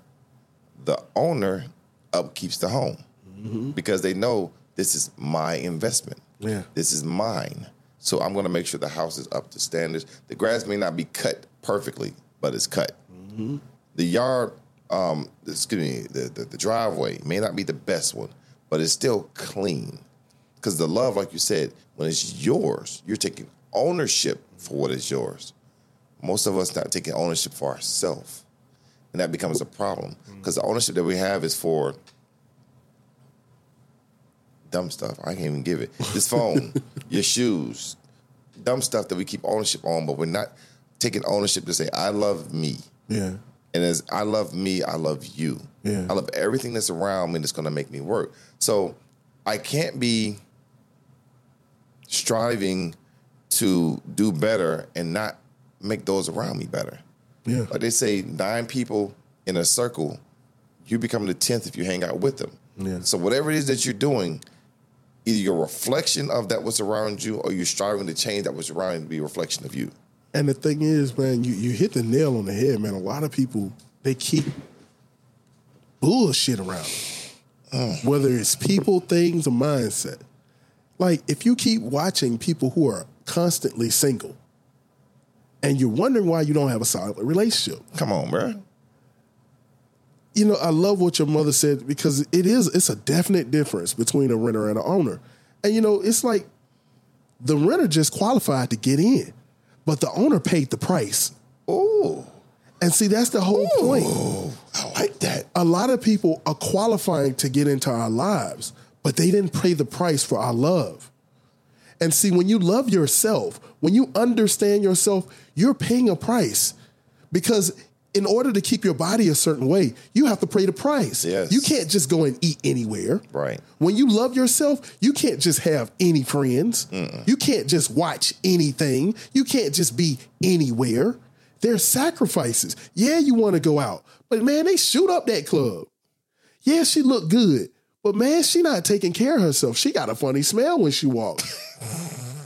The owner upkeeps the home mm-hmm. because they know this is my investment. Yeah. This is mine. So I'm going to make sure the house is up to standards. The grass may not be cut perfectly, but it's cut. Mm-hmm. The yard, um, excuse me, the, the, the driveway may not be the best one, but it's still clean. Because the love, like you said, when it's yours, you're taking ownership for what is yours. Most of us not taking ownership for ourselves. And that becomes a problem. Mm. Because the ownership that we have is for dumb stuff. I can't even give it. This phone, [LAUGHS] your shoes, dumb stuff that we keep ownership on, but we're not taking ownership to say, I love me. Yeah. And as I love me, I love you. Yeah. I love everything that's around me that's going to make me work. So I can't be striving to do better and not make those around me better. Yeah. Like they say, nine people in a circle, you become the tenth if you hang out with them. Yeah. So whatever it is that you're doing, either you're a reflection of that what's around you, or you're striving to change that what's around you to be a reflection of you. And the thing is, man, you, you hit the nail on the head, man. A lot of people they keep bullshit around them. Whether it's people, things, or mindset. Like if you keep watching people who are constantly single and you're wondering why you don't have a solid relationship. Come on, bro. You know, I love what your mother said because it is it's a definite difference between a renter and an owner. And you know, it's like the renter just qualified to get in, but the owner paid the price. Ooh, And see, that's the whole point. I like that. A lot of people are qualifying to get into our lives, but they didn't pay the price for our love. And see, when you love yourself, when you understand yourself, you're paying a price. Because in order to keep your body a certain way, you have to pay the price. Yes. You can't just go and eat anywhere. Right. When you love yourself, you can't just have any friends. You can't just watch anything. You can't just be anywhere. There's sacrifices. Yeah, you want to go out, but man, they shoot up that club. Yeah, she looked good, but man, she not taking care of herself. She got a funny smell when she walks.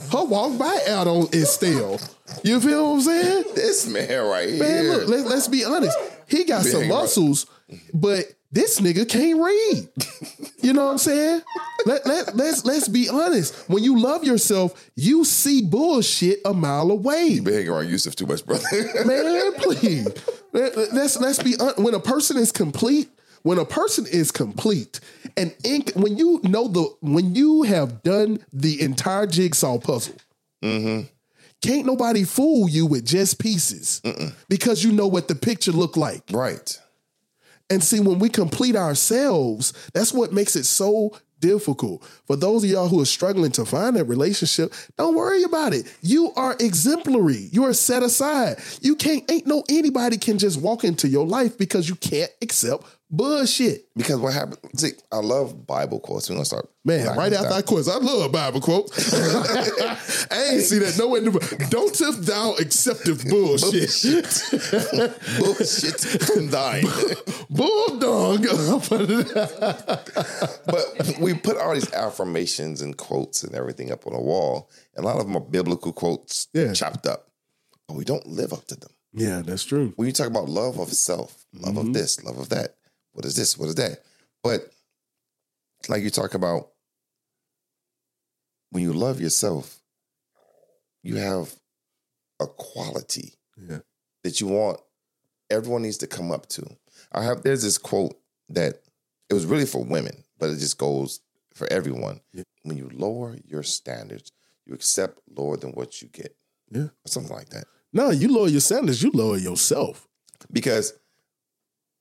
[LAUGHS] Her walk by out on is still. You feel what I'm saying? This man right Man, here. Man, look, let, let's be honest. He got some Big, right. muscles, but this nigga can't read. You know what I'm saying? Let, let, let's, let's be honest. When you love yourself, you see bullshit a mile away. You been hanging around Yusuf too much, brother. [LAUGHS] Man, please. Let- Let's, let's be honest. When a person is complete, when a person is complete, and in, when you know the, when you have done the entire jigsaw puzzle, mm-hmm. can't nobody fool you with just pieces because you know what the picture look like. right. And see, when we complete ourselves, that's what makes it so difficult. For those of y'all who are struggling to find that relationship, don't worry about it. You are exemplary. You are set aside. You can't, ain't no anybody can just walk into your life because you can't accept bullshit. Because what happened? See, I love Bible quotes. We're gonna start. Man, right after. I quote, I love Bible quotes. [LAUGHS] I ain't see that nowhere. in the Don't tip down acceptive bullshit. bullshit from thine. [LAUGHS] Bulldog. but we put all these affirmations and quotes and everything up on the wall, and a lot of them are biblical quotes Yeah. chopped up, but we don't live up to them. yeah, that's true. When you talk about love of self, love Mm-hmm. of this, love of that, what is this, what is that? But like you talk about, when you love yourself, you have a quality Yeah. that you want everyone needs to come up to. I have there's this quote that it was really for women, but it just goes for everyone. Yeah. When you lower your standards, you accept lower than what you get. Yeah. Or something like that. No, you lower your standards, you lower yourself. Because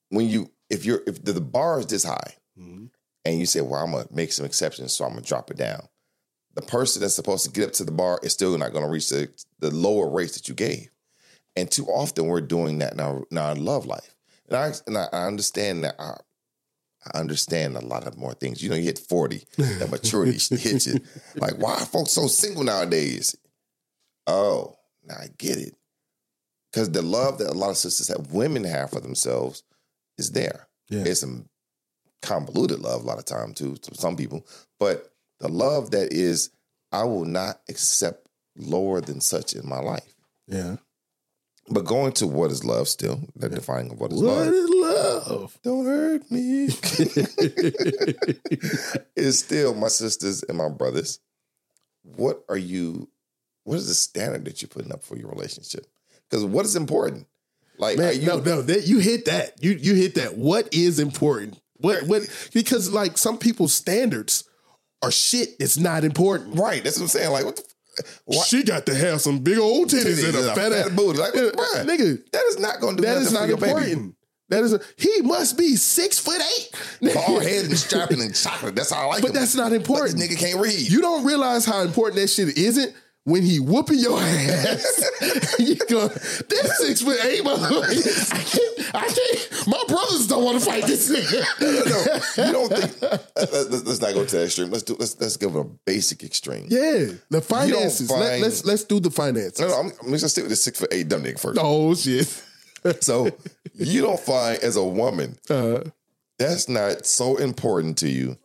when you if you're if the, the bar is this high Mhm. and you say, Well, I'm gonna make some exceptions, so I'm gonna drop it down. The person that's supposed to get up to the bar is still not gonna reach the, the lower rates that you gave. And too often we're doing that in our, in our love life. And I and I, I understand that I, I understand a lot of more things. You know, you hit 40, that [LAUGHS] maturity hits you. Like, why are folks so single nowadays? Oh, now I get it. Because the love that a lot of sisters have, women have for themselves, is there. Yeah. It's some convoluted love a lot of time too to some people, but the love that is, I will not accept lower than such in my life. Yeah. But going to what is love still, the defining of what is What love. is love? Don't hurt me. [LAUGHS] is still my sisters and my brothers. What are you? What is the standard that you're putting up for your relationship? Because what is important? Like, Man, you, no, no, that you hit that. You you hit that. What is important? What what because like some people's standards are shit that's not important. right? That's what I'm saying. Like, what the? Why, She got to have some big old titties, and a fat, ass. booty. Like, bruh, nigga, that is not going to do that is not your baby. important. That is a, he must be six foot eight. Bald [LAUGHS] head and strapping and chocolate. That's how I like But him. that's not But important. this nigga can't read. You don't realize how important that shit isn't when he whooping your ass. [LAUGHS] you go, this six foot eight motherfucker. [LAUGHS] I can't, I can't. My brothers don't want to fight this nigga. no, you don't think. [LAUGHS] Let's, let's- not go to that extreme. Let's do. Let's let's give it a basic extreme. Yeah, the finances. Let, find- let's let's do the finances. No, no, I'm, I'm just gonna stick with the six foot eight dumb nigga first. Oh shit. So you don't find as a woman Uh, that's not so important to you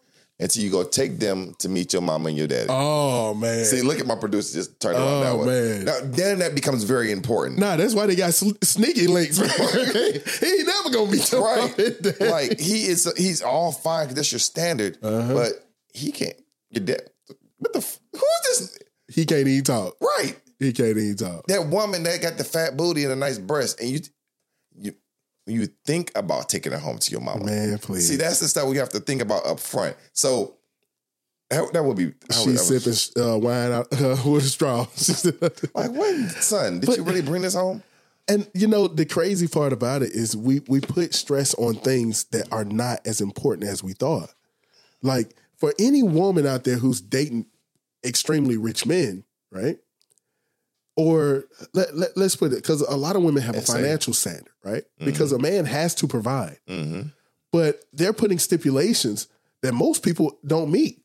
until you go take them to meet your mama and your daddy. oh man. See, look at my producer just turn around Oh, that way. man. Now then that becomes very important. Nah, that's why they got sl- sneaky links. [LAUGHS] [LAUGHS] he ain't never gonna meet your right. mom and dad. like he is he's all fine because that's your standard, Uh-huh. but he can't your dad. What the f- who's this? he can't even talk. Right. He can't even talk. That woman that got the fat booty and a nice breast, and you you think about taking it home to your mama. Man, please. See, that's the stuff we have to think about up front. So that, that would be She's would- sipping uh, wine out uh, [LAUGHS] with a straw. [LAUGHS] like when son, did But- you really bring this home? and you know the crazy part about it is we we put stress on things that are not as important as we thought. Like for any woman out there who's dating extremely rich men, right? Or let, let, us put it because a lot of women have a financial standard, right? Because a man has to provide, Mm-hmm. but they're putting stipulations that most people don't meet.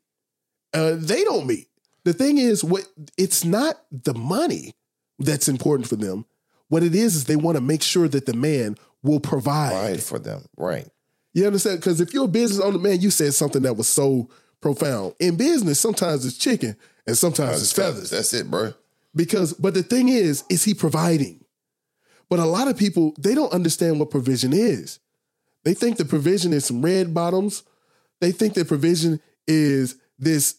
Uh, they don't meet. The thing is, what it's not the money that's important for them. What it is is they want to make sure that the man will provide. Right for them, right? You understand? Because if you're a business owner, man, you said something that was so profound. In business, sometimes it's chicken and sometimes it's feathers. That's it, bro. Because, but the thing is, is he providing? But a lot of people, they don't understand what provision is. They think the provision is some red bottoms. They think the provision is this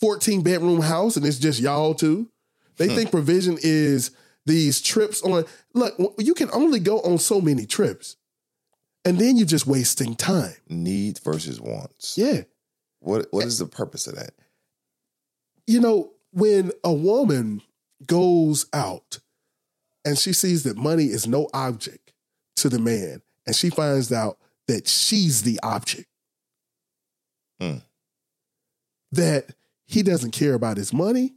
14 bedroom house and it's just y'all two. They hmm. think provision is these trips on, look, you can only go on so many trips. And then you're just wasting time. Need versus wants. Yeah. What what is the purpose of that? you know, when a woman goes out and she sees that money is no object to the man, and she finds out that she's the object, Hmm. that he doesn't care about his money,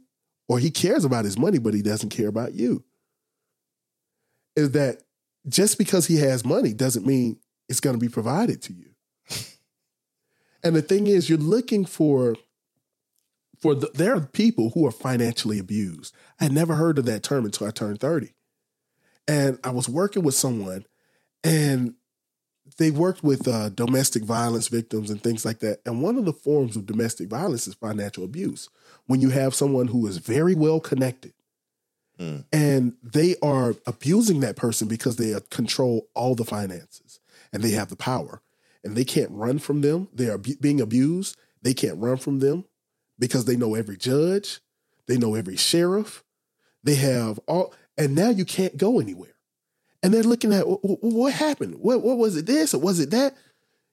or he cares about his money, but he doesn't care about you, is that just because he has money doesn't mean it's going to be provided to you. [LAUGHS] and the thing is, you're looking for for the, there are people who are financially abused. I had never heard of that term until I turned 30. And I was working with someone and they worked with uh, domestic violence victims and things like that. And one of the forms of domestic violence is financial abuse. When you have someone who is very well connected Mm. and they are abusing that person because they uh, control all the finances and they have the power and they can't run from them. They are being abused. They can't run from them because they know every judge, they know every sheriff, they have all, and now you can't go anywhere. And they're looking at "Wh- wh- what happened. What what was it? This or was it that?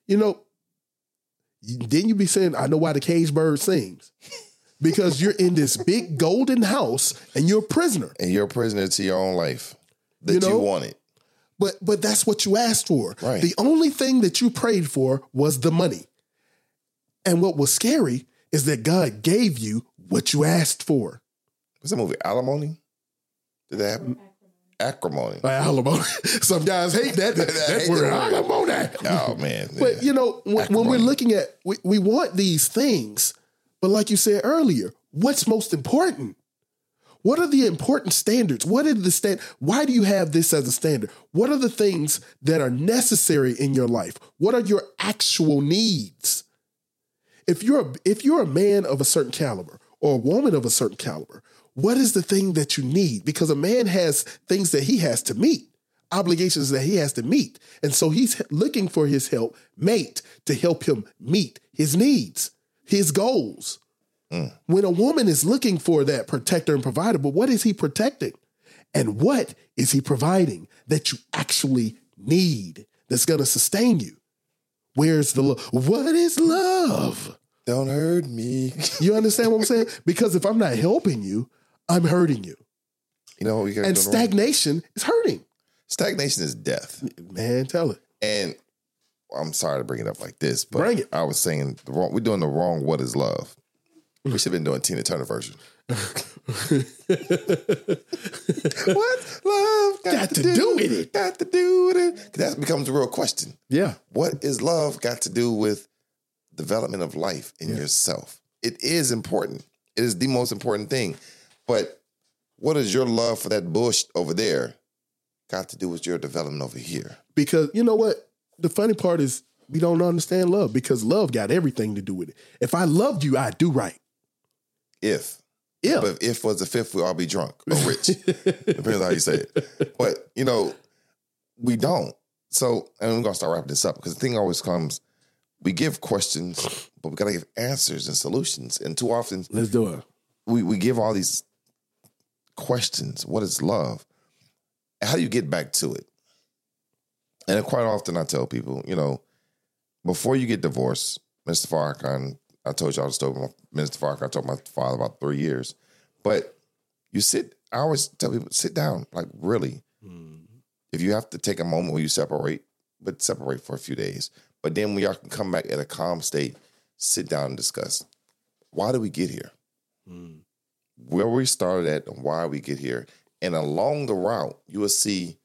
You know, then you be saying, I know why the cage bird sings. [LAUGHS] Because you're in this big golden house and you're a prisoner. And you're a prisoner to your own life that You you, wanted. But but that's what you asked for. Right. The only thing that you prayed for was the money. And what was scary is that God gave you what you asked for. What's that movie? Alimony? Did that happen? Acrimony. Alimony. [LAUGHS] Some guys hate that. that, I hate word that word. alimony. Oh man. [LAUGHS] But you know, when, when we're looking at, we, we want these things, but like you said earlier, what's most important? What are the important standards? What are the stand? Why do you have this as a standard? What are the things that are necessary in your life? What are your actual needs? If you're a, if you're a man of a certain caliber or a woman of a certain caliber, what is the thing that you need? Because a man has things that he has to meet, obligations that he has to meet. And so he's looking for his help mate to help him meet his needs, his goals. Mm. When a woman is looking for that protector and provider, but what is he protecting? And what is he providing that you actually need that's going to sustain you? Where's the love? What is love? Don't hurt me. [LAUGHS] You understand what I'm saying? Because if I'm not helping you, I'm hurting you. You know what we got And stagnation is hurting. Stagnation is death. Man, tell it. And I'm sorry to bring it up like this, but Bring it. I was saying the wrong. We're doing the wrong. What is love? We should have been doing Tina Turner version. [LAUGHS] what love Got to do with it. Got to do with it. That becomes a real question. Yeah. What is love got to do with development of life in yourself? It is important. It is the most important thing. But what is your love for that bush over there got to do with your development over here? Because you know what? The funny part is we don't understand love because love got everything to do with it. If I loved you, I'd do right. If Yeah. But if was the fifth, we'll all be drunk or [LAUGHS] rich. Depends on how you say it. But you know, we don't. So, and we're gonna start wrapping this up because the thing always comes: we give questions, but we gotta give answers and solutions. And too often, Let's do it. we we give all these questions. What is love? How do you get back to it? And quite often, I tell people, you know, before you get divorced, Mr. Farrakhan, I told y'all the story. Mr. Farrakhan told my father about three years, but you sit. I always tell people, sit down, like really. Hmm. If you have to take a moment where you separate, but separate for a few days, but then when y'all can come back at a calm state, sit down and discuss. Why do we get here? Hmm. where we started at and why we get here. And along the route, you will see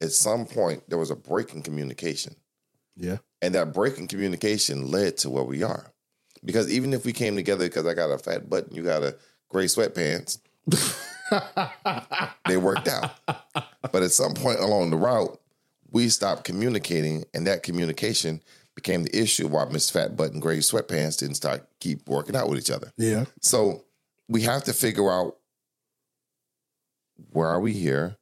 at some point there was a break in communication. Yeah. And that break in communication led to where we are. Because even if we came together because I got a fat butt and you got a gray sweatpants, [LAUGHS] they worked out. But at some point along the route, we stopped communicating, and that communication became the issue why Miss Fat Butt and Gray Sweatpants didn't start keep working out with each other. Yeah. So we have to figure out where are we here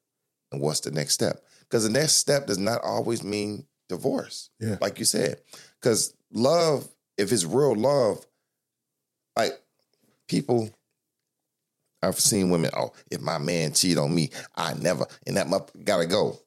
and what's the next step. Because the next step does not always mean divorce. Yeah. Like you said. Because love, if it's real love, like people I've seen women, oh, if my man cheat on me, I never, and that mup gotta go.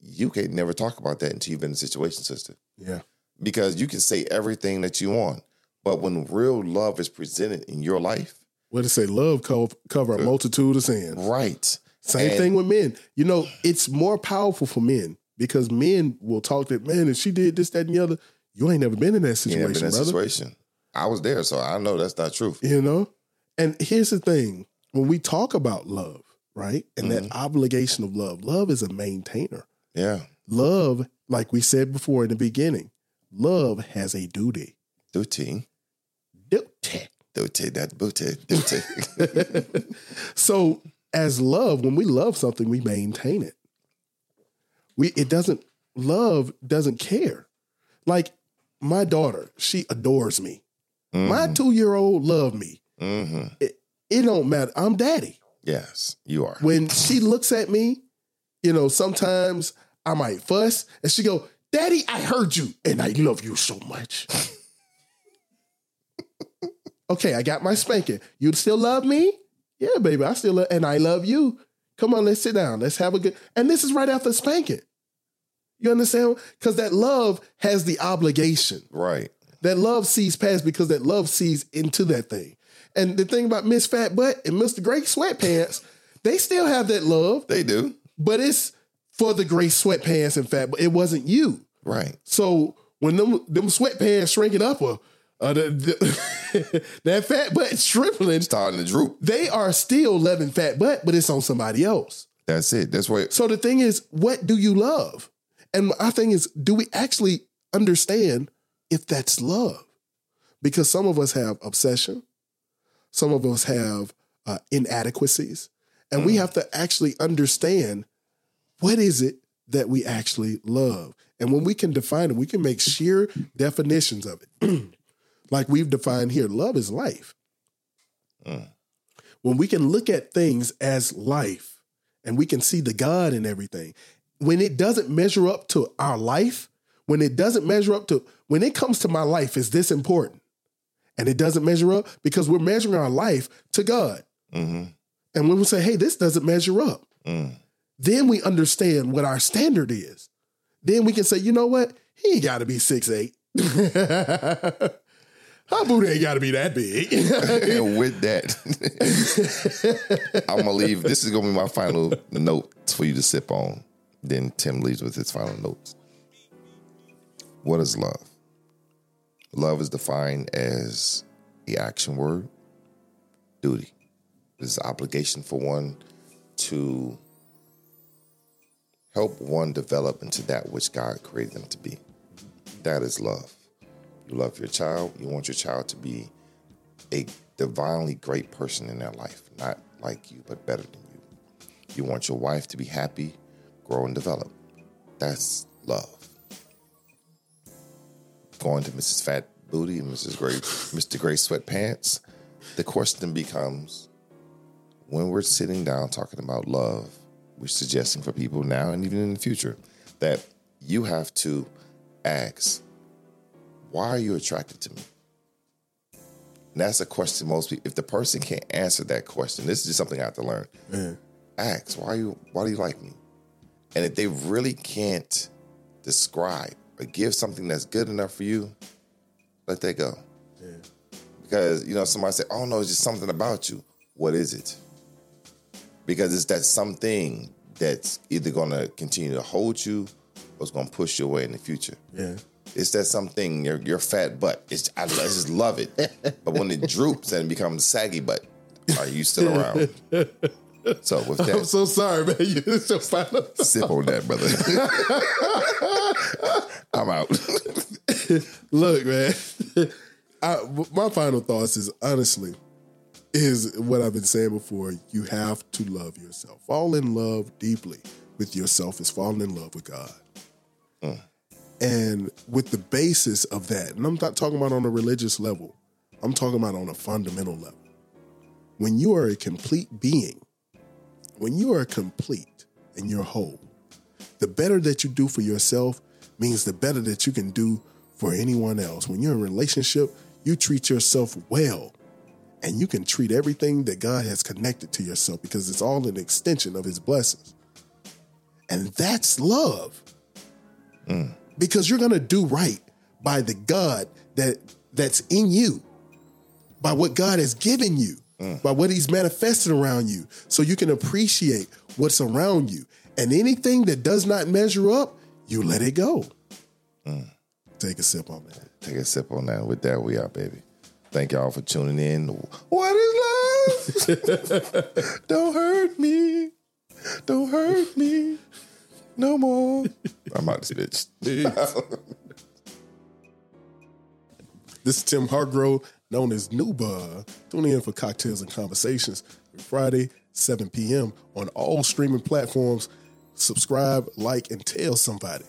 You can't never talk about that until you've been in a situation, sister Yeah. Because you can say everything that you want, but when real love is presented in your life, What to say? Love co- cover a uh, multitude of sins. right? Same And- thing with men. You know, it's more powerful for men because men will talk that man, if she did this, that, and the other, you ain't never been in that situation, been in that brother. situation. I was there, so I know that's not true. You know? And here's the thing when we talk about love, right? And that mm-hmm. obligation of love, love is a maintainer. Yeah, Love, like we said before in the beginning, love has a duty. duty, Duty. duty, that booty, duty. [LAUGHS] So as love, when we love something, we maintain it. We it doesn't love doesn't care. Like my daughter, she adores me. My two year old love me. hmm It, it don't matter. I'm daddy. Yes, you are. When she looks at me, you know, sometimes I might fuss and she go, Daddy, I heard you and I love you so much. [LAUGHS] okay, I got my spanking. You still love me? Yeah, baby, I still love, and I love you. Come on, let's sit down. Let's have a good. And this is right after spanking. You understand? Because that love has the obligation. Right. That love sees past because that love sees into that thing. And the thing about Miss Fat Butt and Mr. Great Sweatpants, they still have that love, They do. but it's for the gray sweatpants and fat, but it wasn't you. Right. So when them them sweatpants shrinking up or uh, the, the- [LAUGHS] that fat butt shriveling, Starting to droop. they are still loving fat butt, but it's on somebody else. That's it. That's what So the thing is, what do you love? And our thing is, do we actually understand if that's love? Because some of us have obsession, some of us have uh, inadequacies, and we have to actually understand what is it that we actually love. And when we can define it, we can make sheer definitions of it. [CLEARS THROAT] like we've defined here, love is life. When we can look at things as life and we can see the God in everything, when it doesn't measure up to our life, when it doesn't measure up to, when it comes to my life, is this important? And it doesn't measure up because we're measuring our life to God. Mhm. And when we say, hey, this doesn't measure up, Mm. Then we understand what our standard is. Then we can say, you know what? He ain't got to be six eight. [LAUGHS] Her booty ain't got to be that big. [LAUGHS] and with [LAUGHS] that, I'm gonna leave. This is gonna be my final note for you to sip on. Then Tim leaves with his final notes. What is love? Love is defined as the action word, duty. An obligation for one to help one develop into that which God created them to be. That is love. You love your child. You want your child to be a divinely great person in their life, not like you, but better than you. You want your wife to be happy, grow, and develop. That's love. Going to Mrs. Fat Booty and Mrs. Gray, [LAUGHS] Mr. Gray Sweatpants, the question becomes when we're sitting down talking about love, we're suggesting for people now and even in the future that you have to ask, why are you attracted to me? And that's a question most people. If the person can't answer that question, this is just something I have to learn. Mm-hmm. Ask why you why do you like me? And if they really can't describe or give something that's good enough for you, let that go. Because you know somebody say, "Oh no, it's just something about you." What is it? Because it's that something that's either going to continue to hold you or it's going to push you away in the future. yeah. It's that something your your fat butt. It's I, I just love it, but when it droops and becomes saggy butt, are you still around? So with that, I'm so sorry, man. [LAUGHS] You it's your final sip on that, brother. [LAUGHS] I'm out. [LAUGHS] Look, man. I, my final thoughts is honestly is what I've been saying before. You have to love yourself. Fall in love deeply with yourself is falling in love with God. Hmm. And with the basis of that, and I'm not talking about on a religious level, I'm talking about on a fundamental level. When you are a complete being, when you are complete and you're whole, the better that you do for yourself means the better that you can do for anyone else. When you're in a relationship, you treat yourself well and you can treat everything that God has connected to yourself because it's all an extension of his blessings. And that's love. Mm. Because you're going to do right by the God that that's in you. By what God has given you. Mm. By what he's manifested around you so you can appreciate what's around you. And anything that does not measure up, you let it go. Mm. Take a sip on that. Take a sip on that. With that, we are, baby. Thank y'all for tuning in. What is love? [LAUGHS] Don't hurt me. Don't hurt me. No more. I'm out this bitch. [LAUGHS] This is Tim Hargrove, known as Nuba. Tune in for cocktails and conversations Friday, 7 p.m. on all streaming platforms. Subscribe, like, and tell somebody.